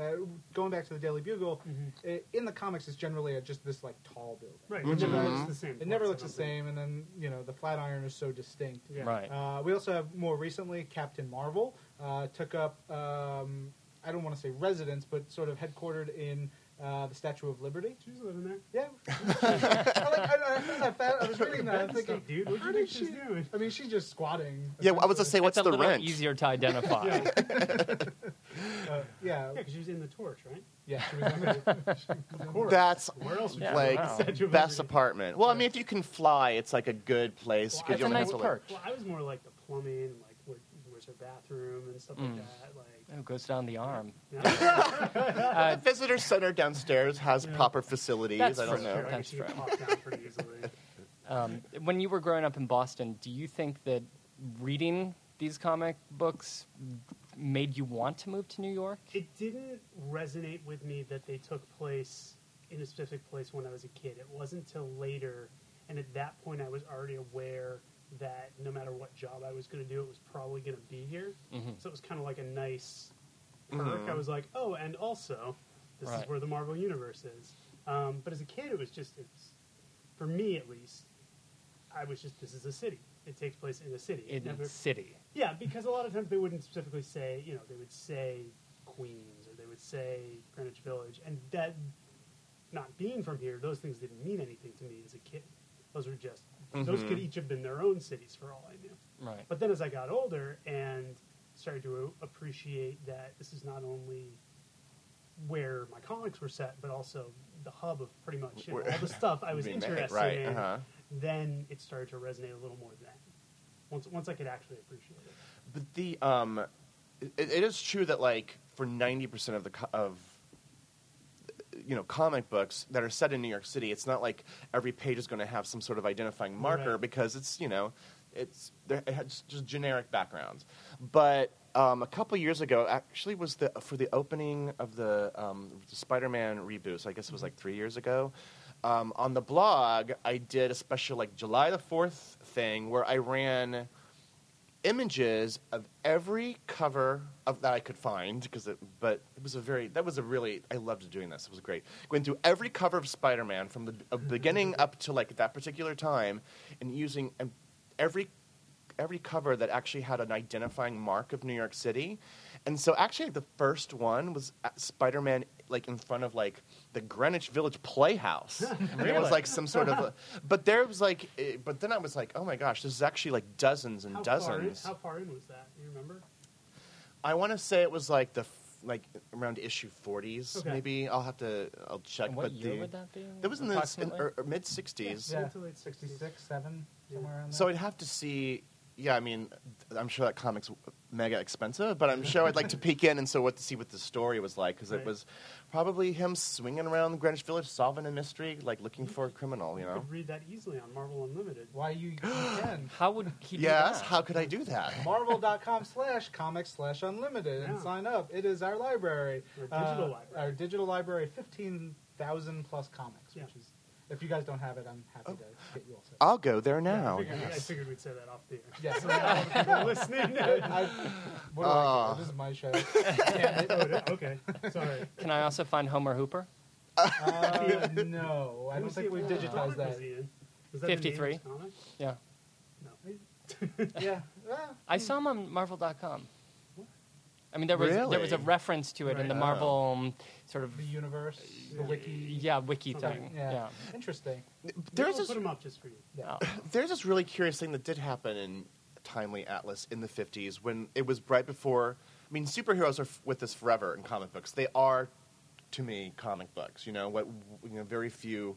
uh, going back to the Daily Bugle, i in the comics, it's generally a, just this like tall building. Right. It never looks the same. It never looks the don't think. same, and then you know the Flatiron is so distinct. Yeah. Right. Uh, we also have more recently Captain Marvel uh, took up um, I don't want to say residence, but sort of headquartered in uh, the Statue of Liberty. She's living there. Yeah, [laughs] I, like, I, I, found I was reading that, I'm Bad thinking, dude. What do you think she's she- doing? I mean, she's just squatting. Yeah, I was gonna say, essentially. what's it's a the little rent? easier to identify. Yeah. Uh, [laughs] yeah, Yeah, because she was in the torch, right? yeah. She was [laughs] in the- Of course. That's Where else would Yeah, like wow. Best Liberty? apartment. Well, I mean, if you can fly, it's like a good place. Well, 'cause It's you a nice have to, like- Well, I was more like the plumbing like where, where's her bathroom and stuff Mm. like that. Like, Oh, goes down the arm. yeah. [laughs] Uh, the visitor center downstairs has Yeah. proper facilities. That's I don't true. know. Sure, That's guess you could true. down. [laughs] Um, when you were growing up in Boston, do you think that reading these comic books made you want to move to New York? It didn't resonate with me that they took place in a specific place when I was a kid. It wasn't until later, and at that point, I was already aware that no matter what job I was going to do, it was probably going to be here. Mhm. So it was kind of like a nice perk. Mhm. I was like, oh, and also, this Right. is where the Marvel Universe is. Um, but as a kid, it was just, it's, for me at least, I was just, this is a city. It takes place in a city. In never- city. yeah, because a lot of times they wouldn't specifically say, you know, they would say Queens or they would say Greenwich Village, and that not being from here, those things didn't mean anything to me as a kid. Those were just those could each have been their own cities for all I knew. Right. But then as I got older and started to appreciate that this is not only where my comics were set, but also the hub of pretty much you know, all the stuff I [laughs] was interested right, in. uh-huh. Then it started to resonate a little more then. Once once I could actually appreciate it. But the um, it, it is true that like for ninety percent of the co- of you know comic books that are set in New York City, it's not like every page is going to have some sort of identifying marker Right. because it's you know it's it has just generic backgrounds. But um, a couple years ago, actually, was the for the opening of the, um, the Spider-Man reboot. So I guess it was like three years ago. Um, on the blog, I did a special like July the Fourth thing where I ran images of every cover of that I could find because it but it was a very that was a really I loved doing this. It was great. Going through every cover of Spider-Man from the uh, beginning up to like that particular time and using um, every every cover that actually had an identifying mark of New York City and so actually the first one was uh, Spider-Man like in front of like the Greenwich Village Playhouse [laughs] and it was like some sort of a, [laughs] but there was like eh, but then I was like oh my gosh this is actually like dozens and How dozens Far in, how far in was that? Do you remember? I want to say it was like the like around issue 40s Okay. maybe I'll have to I'll check And what but year the would that be? that was in the mid 60s Yeah, Mid to late 66, 7, somewhere around there. so I'd have to see yeah I mean I'm sure that comic's mega expensive but I'm sure I'd like to [laughs] peek in and so what to see what the story was like because Right. it was probably him swinging around Greenwich Village solving a mystery like looking for a criminal you You know could read that easily on Marvel Unlimited. Why you, you [gasps] can. How would he do yes that? how could I do that Marvel.com slash comics slash unlimited and sign up. It is our library. Our digital Uh, library. Our digital library, 15,000 plus comics, Yeah. which is, if you guys don't have it, I'm happy to get you all set. I'll go there Yeah, now I, figured, I figured we'd say that off the air. Yes. [laughs] So now all the people listening. [laughs] I, what do I Ah. This is my show. Damn it. Oh, okay, sorry. Can I also find Homer Hooper? [laughs] Uh, no, I don't think we what digitized that. was he in. Was that the name of 53. Yeah. No. Yeah. Well, I saw him on Marvel.com. I mean, there was there was a reference to it in the Marvel um, sort of the universe, the wiki. yeah wiki Something, thing. Yeah. Yeah. Interesting. there's we'll this put him up just for you. Yeah. [laughs] There's this really curious thing that did happen in Timely Atlas in the 50s when it was right before. I mean, superheroes are f- with us forever in comic books. They are, to me, comic books. You know, what you know, very few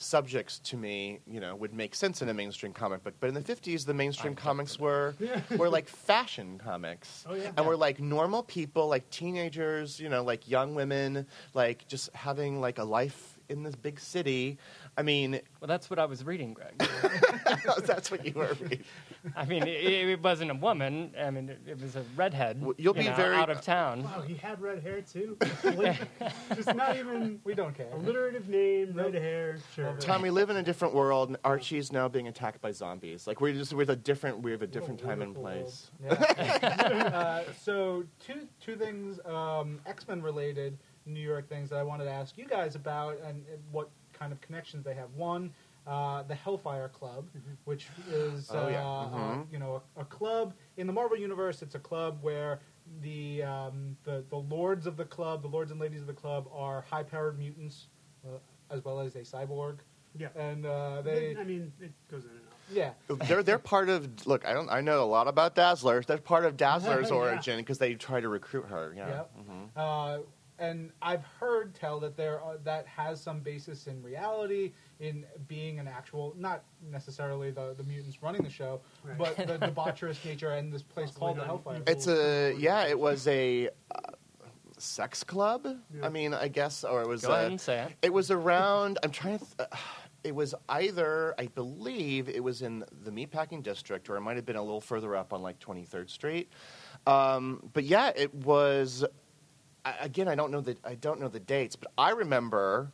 subjects to me, you know, would make sense in a mainstream comic book. But in the 50s, the mainstream comics were [laughs] were like fashion comics. Oh, yeah. And were like normal people, like teenagers, you know, like young women, like just having like a life in this big city. I mean, Well, that's what I was reading, Greg. [laughs] that's what you were reading. I mean, it, it wasn't a woman. I mean, it, it was a redhead. Well, you'll you be know, very- out of town. Wow, he had red hair too. Just not even We don't care. alliterative name, red Nope. hair. Sure. Love. Tom, we live in a different world, and Archie's now being attacked by zombies. Like we're just we're a different we have a different time and wonderful place. Yeah. [laughs] uh, so two two things um, X Men related New York things that I wanted to ask you guys about and, and what kind of connections they have. One, uh, the Hellfire Club, which is Oh, yeah. uh, uh, Mhm. you know a, a club in the Marvel universe. It's a club where the um, the the lords of the club, the lords and ladies of the club, are high powered mutants, uh, as well as a cyborg, Yeah. and uh, they I mean, it goes in and out. yeah. They're they're part of look. I don't I know a lot about Dazzler. They're part of [laughs] Dazzler's Yeah. origin because they try to recruit her. Yeah. Yep. Mhm. Uh, and I've heard tell that there are, that has some basis in reality, in being an actual, not necessarily the, the mutants running the show, Right. but the [laughs] debaucherous nature and this place Possibly called the Hellfire. evil. It's a yeah. It was a uh, sex club. Yeah. I mean, I guess, or it was. Go ahead a- and say it. It was around. I'm trying to. Th- uh, [sighs] it was either, I believe, it was in the meatpacking district, or it might have been a little further up on like 23rd Street. Um, but yeah, it was. I, again, I don't know the I don't know the dates, but I remember.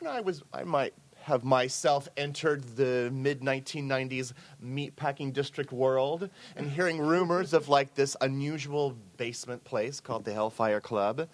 Know, I was. I might have myself entered the mid 1990s meatpacking district world and [laughs] hearing rumors of like this unusual basement place called the Hellfire Club.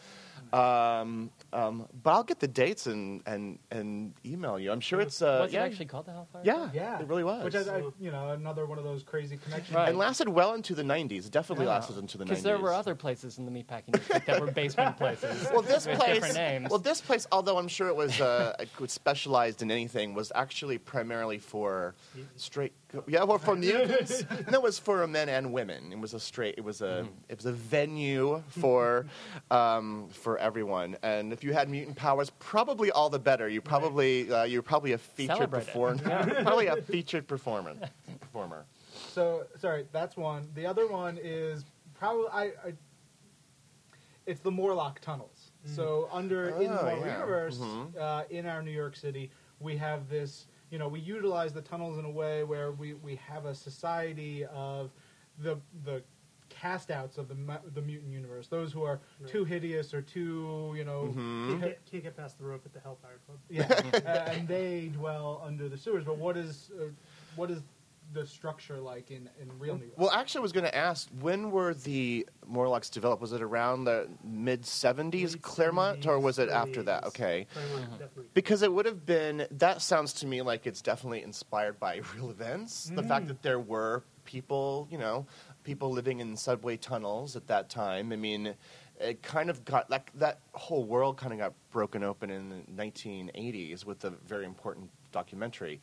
Um, Um, but I'll get the dates and, and, and email you. I'm sure it's uh, was yeah, it actually called the Hellfire? yeah, Yeah, it really was. Which is, I, you know, another one of those crazy connections. Right. and lasted well into the 90s. It definitely Yeah. lasted into the 90s. Because there were other places in the meatpacking district that were basement [laughs] places. well, this with place, different names. well, this place, although I'm sure it was uh, it was [laughs] specialized in anything, was actually primarily for straight. Yeah, well, for mutants. [laughs] no, it was for men and women. It was a straight. It was a. Mm-hmm. It was a venue for, um, for everyone. And if you had mutant powers, probably all the better. You probably uh, you're probably a featured Celebrate it. performer. [laughs] [laughs] probably a featured performer. Performer. So sorry, that's one. The other one is probably I. I it's the Morlock tunnels. So under in the Oh, Marvel yeah. universe, Mhm. uh, in our New York City, we have this. You know, we utilize the tunnels in a way where we, we have a society of the the cast outs of the the mutant universe. Those who are Right. too hideous or too you know Mhm. Can't get, can't get past the rope at the Hellfire Club. yeah, [laughs] uh, and they dwell under the sewers. But what is uh, what is the structure like in, in real New York? Well, actually, I was going to ask when were the Morlocks developed? Was it around the mid 70s Late Claremont, or was it early after that? Okay. Claremont, definitely. Because it would have been, that sounds to me like it's definitely inspired by [laughs] real events. The fact that there were people, you know, people living in subway tunnels at that time. I mean, it kind of got, like, that whole world kind of got broken open in the 1980s with a very important documentary.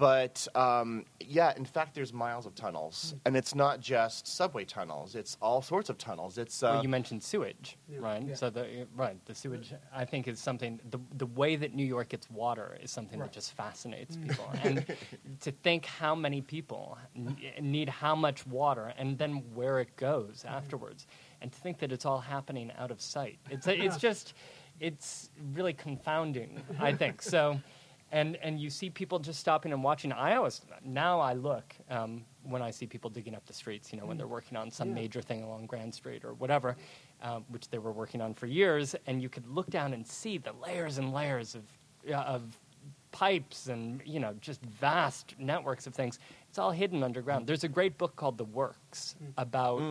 But um, yeah, in fact, there's miles of tunnels, and it's not just subway tunnels; it's all sorts of tunnels. It's uh, well, you mentioned sewage, Yeah. right? Yeah. So the right, the sewage, I think, is something. The the way that New York gets water is something Right. that just fascinates people, and [laughs] to think how many people n- need how much water, and then where it goes afterwards, and to think that it's all happening out of sight. It's it's [laughs] just, it's really confounding. I think so. And, and you see people just stopping and watching. I always now I look um, when I see people digging up the streets. You know when they're working on some Yeah. major thing along Grand Street or whatever, um, which they were working on for years, and you could look down and see the layers and layers of uh, of pipes and you know just vast networks of things. It's all hidden underground. There's a great book called The Works about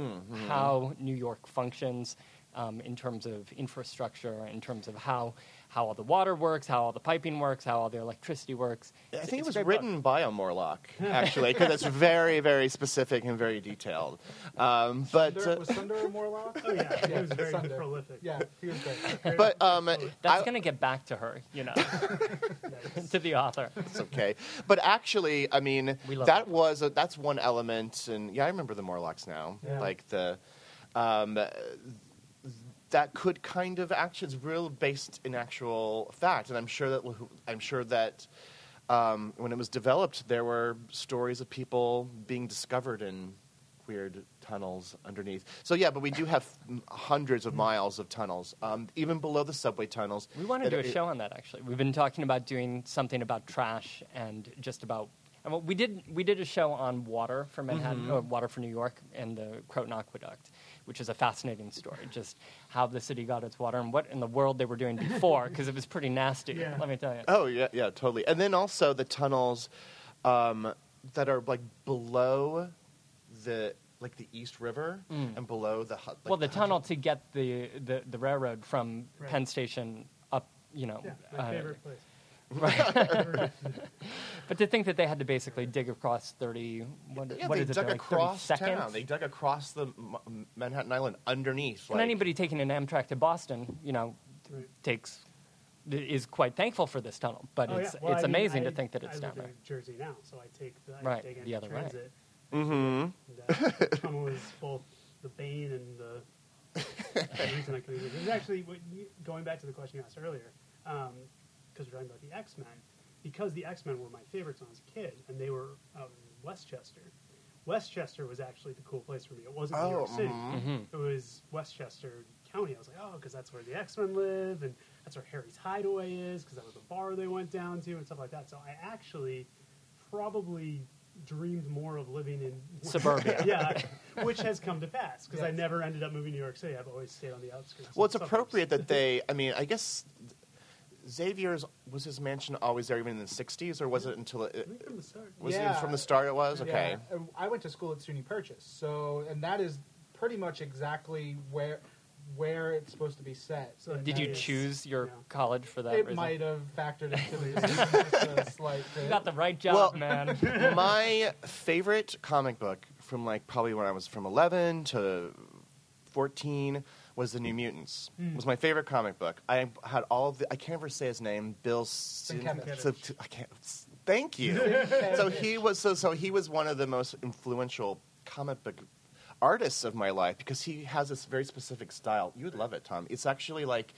how New York functions um, in terms of infrastructure, in terms of how how all the water works, how all the piping works, how all the electricity works. I It's- think it was a great book. written by a Morlock, [laughs] actually, because it's very, very specific and very detailed. Um, but Sunder, uh, was Sunder a Morlock? Oh yeah, he was very Sunder. prolific. Yeah, he was great. [laughs] but um, That's going to get back to her, you know, [laughs] to the author. it's okay. But actually, I mean, that it. was a, that's one element, and yeah, I remember the Morlocks now. Yeah. Like the um, that could kind of actually it's real based in actual fact, and I'm sure that I'm sure that. Um, when it was developed, there were stories of people being discovered in weird tunnels underneath. So yeah, but we do have hundreds of miles of tunnels, um, even below the subway tunnels. We want to do a it- show on that actually. We've been talking about doing something about trash and just about. And well, we did we did a show on water for Manhattan, Mm-hmm. or water for New York, and the Croton Aqueduct, which is a fascinating story. Just how the city got its water and what in the world they were doing [laughs] before, because it was pretty nasty. Yeah. Let me tell you. Oh yeah, yeah, totally. And then also the tunnels um, that are like below the like the East River Mm. and below the hu- like well, the the tunnel to get the, the, the railroad from Right. Penn Station up, you know. Yeah, my uh, favorite place. Right. [laughs] but to think that they had to basically dig across 30, what, Yeah, what they is it, dug like 30 across seconds? town. They dug across the M- Manhattan Island underneath. and like- anybody taking an Amtrak to Boston, you know, Right. takes is quite thankful for this tunnel. But Oh, it's yeah. Well, it's I mean, amazing I- to think that it's I down live there. in Jersey now, so I take the I Right, take the other way. transit. Mhm. And, uh, the tunnel is both the bane and the, the reason I couldn't. It's actually going back to the question you asked earlier, because we're talking about the X Men. Because the X Men were my favorites when I was a kid, and they were out in Westchester. Westchester was actually the cool place for me. It wasn't New Oh, York City. mhm. Mhm. It was Westchester County. I was like, oh, because that's where the X Men live, and that's where Harry's Hideaway is, because that was the bar they went down to, and stuff like that. So I actually probably dreamed more of living in [laughs] Suburbia. yeah, [laughs] which has come to pass because I never ended up moving to New York City. I've always stayed on the outskirts. Well, it's suburbs. appropriate that [laughs] they. I mean, I guess Xavier's was his mansion always there, even in the '60s, or was it until I it? think from the start. Was Yeah. it from the start? It was okay. Yeah, I went to school at SUNY Purchase, so and that is pretty much exactly where where it's supposed to be set. So Did you is- choose your Yeah. college for that It reason? might have factored into [laughs] the decision, just a slight bit. You got the right job, Well- man. [laughs] my favorite comic book from like probably when I was from 11 to 14 was the New Mutants. Hmm. Was my favorite comic book. I had all of the I can't ever say his name. Bill Sin- so- I can't. Thank you. [laughs] so he was so so he was one of the most influential comic book artists of my life because he has this very specific style. You would love it, Tom. It's actually like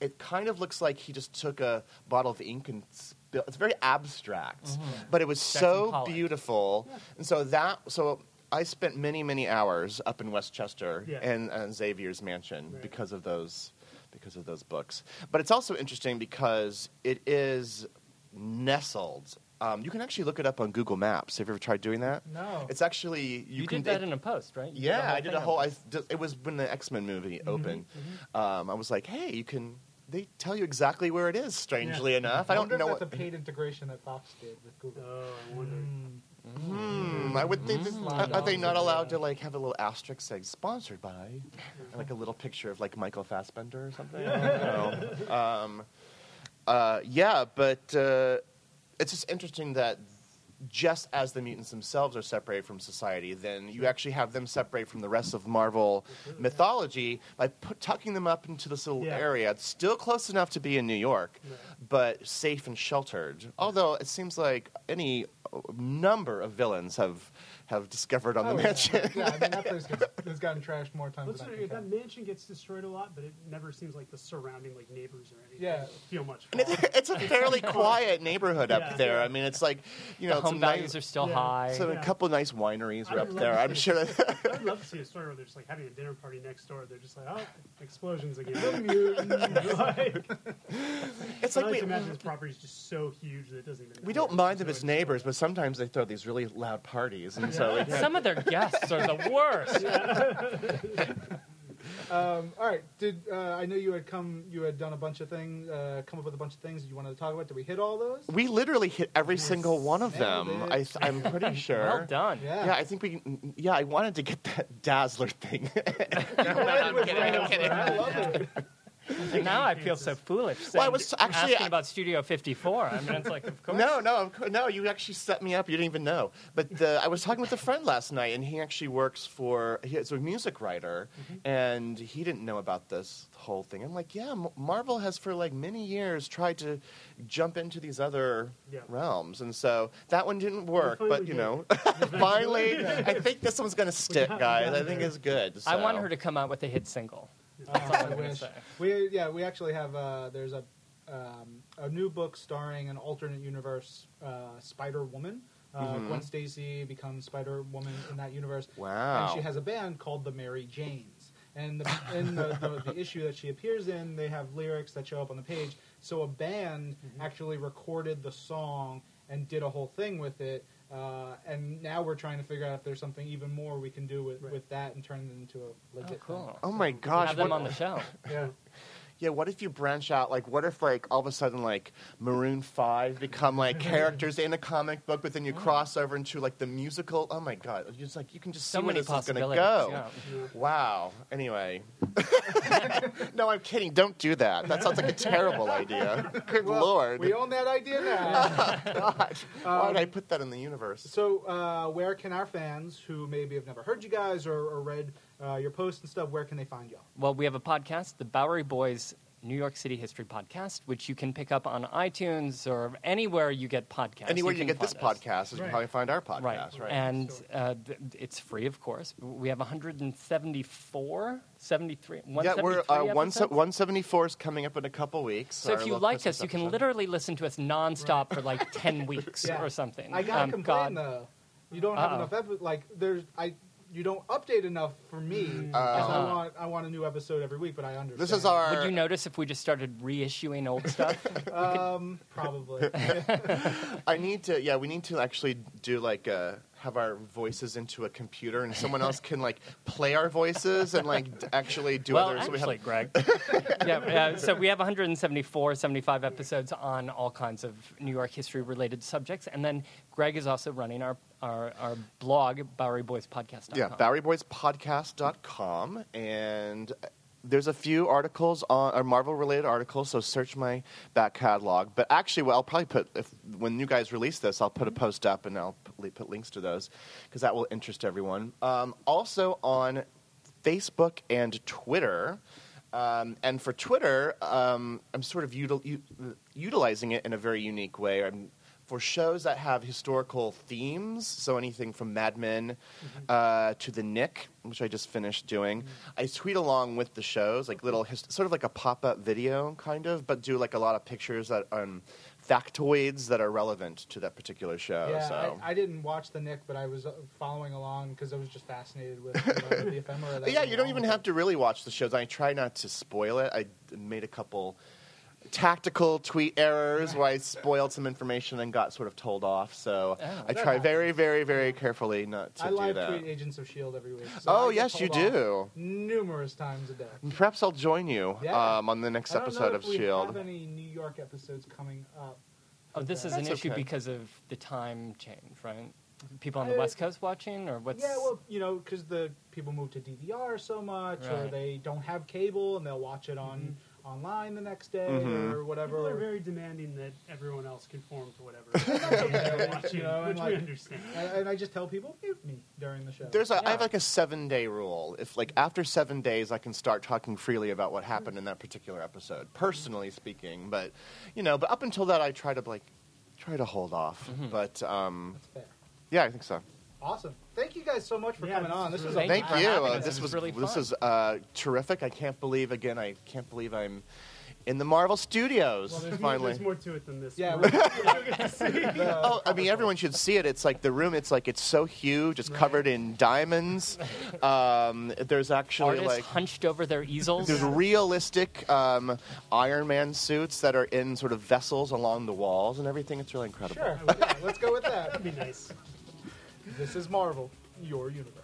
it kind of looks like he just took a bottle of ink and spill. It's very abstract, but it was Jackson so Pollock. beautiful. And so that so I spent many many hours up in Westchester Yeah. and uh, Xavier's mansion Right. because of those because of those books. But it's also interesting because it is nestled. Um, you can actually look it up on Google Maps. Have you ever tried doing that? No. It's actually you, You, can did that it- in a post, right? You yeah, whole I did a whole. I did, it was when the X Men movie Mm-hmm, opened. Um, I was like, hey, you can. They tell you exactly where it is. Strangely enough, I don't wonder know. if that's What, the paid integration that Fox did with Google. Oh, I wonder. Hmm, I would think. That, Mm. are they not allowed to like have a little asterisk saying sponsored by, and, like a little picture of like Michael Fassbender or something? I don't know. [laughs] Um, uh, yeah, but uh, it's just interesting that just as the mutants themselves are separated from society, then you actually have them separate from the rest of Marvel mythology by put, tucking them up into this little Yeah. area. It's still close enough to be in New York, Right. but safe and sheltered. Although it seems like any number of villains have have discovered on Oh, the yeah. mansion. Yeah, I mean that place gets, [laughs] has gotten trashed more times Looks than I can that mansion gets destroyed a lot, but it never seems like the surrounding like neighbors or anything Yeah. feel much. And it's, it's a [laughs] fairly quiet neighborhood Yeah. up there. I mean, it's like you know, the it's home a nice- values are still Yeah. high. So a Yeah. couple nice wineries I are up there. I'm sure. I'd love to see a story where they're just like having a dinner party next door. They're just like, oh, explosions again. [laughs] like, it's I like like we, to imagine this property is just so huge that it doesn't even. we don't mind them So as it's- neighbors, but sometimes they throw these really loud parties, and so it's, [laughs] Some of their guests are the worst. [laughs] Um, all right, did uh, I know you had come? You had done a bunch of things, uh, come up with a bunch of things that you wanted to talk about. Did we hit all those? we literally hit every single one of Nailed them. it. I, I'm pretty [laughs] sure. Well done. Yeah. Yeah, I think we. Yeah, I wanted to get that Dazzler thing. I'm kidding, I'm kidding. I love it. And now I feel so foolish. Well, I was actually- asking about Studio 54. I mean, it's like, of course. No, no, no. You actually set me up. You didn't even know. But uh, I was talking with a friend last night, and he actually works for. He's a music writer, and he didn't know about this whole thing. I'm like, yeah, M- Marvel has for like many years tried to jump into these other Yeah. realms, and so that one didn't work. But you know, [laughs] [laughs] finally, I think this one's gonna stick, guys. I think it's good. I want her to come out with a hit single. Oh, That's all I I'm going to wish. We yeah, we actually have uh, there's a um, a new book starring an alternate universe uh, Spider Woman. Uh, Mhm. Gwen Stacy becomes Spider Woman in that universe, Wow. and she has a band called the Mary Janes. And the, in the, the, the issue that she appears in, they have lyrics that show up on the page. So a band actually recorded the song and did a whole thing with it. Uh, and now we're trying to figure out if there's something even more we can do with, Right. with that and turn it into a Oh, legit cool. Oh my gosh! Have them what- on the show. Yeah. [laughs] Yeah, what if you branch out? Like, what if, like, all of a sudden, like, Maroon 5 become, like, [laughs] characters in a comic book, but then you cross over into, like, the musical? Oh, my God. It's just, like, you can just So see where many this is going to possibilities. go. yeah. Yeah. Wow. Anyway. [laughs] [laughs] no, I'm kidding. Don't do that. That sounds like a terrible idea. Good Well, Lord. We own that idea now. God. Why did I put that in the universe? So, uh, where can our fans who maybe have never heard you guys or, or read uh, your posts and stuff, where can they find y'all? Well, we have a podcast, the Bowery Boys New York City History Podcast, which you can pick up on iTunes or anywhere you get podcasts. Anywhere you, can get this us. podcast is Right. how you find our podcast, right? And uh, th- it's free, of course. We have 174, 73, yeah, 173 we're uh, one, episodes. 174 is coming up in a couple weeks. So if you little liked Christmas us, you can episode. literally listen to us nonstop for like [laughs] 10 weeks Yeah. or something. I gotta Um, complain God. though. You don't have Uh-oh. enough epi- like there's I you don't update enough for me. Mm. 'cause I Uh. want I want a new episode every week, but I understand. This is our. Would you notice if we just started reissuing old stuff? [laughs] um probably. [laughs] I need to. Yeah, we need to actually do like uh, have our voices into a computer, and someone else can like play our voices and like d- actually do well, other. so we have- actually, Greg. [laughs] yeah, yeah, so we have 174, 75 episodes on all kinds of New York history related subjects. And then Greg is also running our, our, our blog, BoweryBoysPodcast.com. yeah, BoweryBoysPodcast.com, and uh, there's a few articles on or Marvel related articles, so search my back catalog. But actually, well, I'll probably put if when you guys release this, I'll put a mm-hmm. post up and I'll put, links to those because that will interest everyone. Um, also on Facebook and Twitter. Um, and for Twitter, um, I'm sort of util- u- utilizing it in a very unique way. I'm, for shows that have historical themes, so anything from Mad Men uh, to The Knick, which I just finished doing, I tweet along with the shows, like little, his- sort of like a pop up video, kind of, but do like a lot of pictures that um, factoids that are relevant to that particular show. yeah, so. I, I didn't watch the Knick, but I was uh, following along because I was just fascinated with you know, the [laughs] ephemera. That yeah, you don't even have to really watch the shows. I try not to spoil it. I made a couple tactical tweet errors where I spoiled some information and got sort of told off. So Oh. I try happens. very, very, very carefully not to I do live that. tweet Agents of Shield every week. So Oh yes, you do. numerous times a day. Perhaps I'll join you Yeah. um, on the next I don't episode know of if we Shield. have any New York episodes coming up. Oh, this is That's an issue okay. because of the time change, right? People on the Uh, West Coast watching, or what's? Yeah, well, you know, because the people move to DVR so much, or they don't have cable and they'll watch it on online the next day Mhm. or whatever. People are very demanding that everyone else conform to whatever okay, they're watching, you know, and which like- we understand. and, and I just tell people mute me during the show. There's a, I Yeah. have like a seven day rule. If like after seven days, I can start talking freely about what happened in that particular episode, personally speaking. But you know, but up until that, I try to like try to hold off. Mhm. But um, That's fair. yeah, I think so. Awesome. Thank you guys so much for Yeah, coming on. This was really Thank Thank you you. for having Uh, us. this was was really this fun. is uh, terrific. I can't believe again. I can't believe I'm in the Marvel Studios Well, there's, more, finally. there's more to it than this. Yeah, We're- the- [laughs] [laughs] Oh, I mean, everyone should see it. It's like the room. It's like it's so huge. It's covered in diamonds. [laughs] Um, there's actually artists like hunched over their easels. there's realistic um, Iron Man suits that are in sort of vessels along the walls and everything. It's really incredible. Sure. Yeah, let's go with that. That'd be nice. This is Marvel, your universe.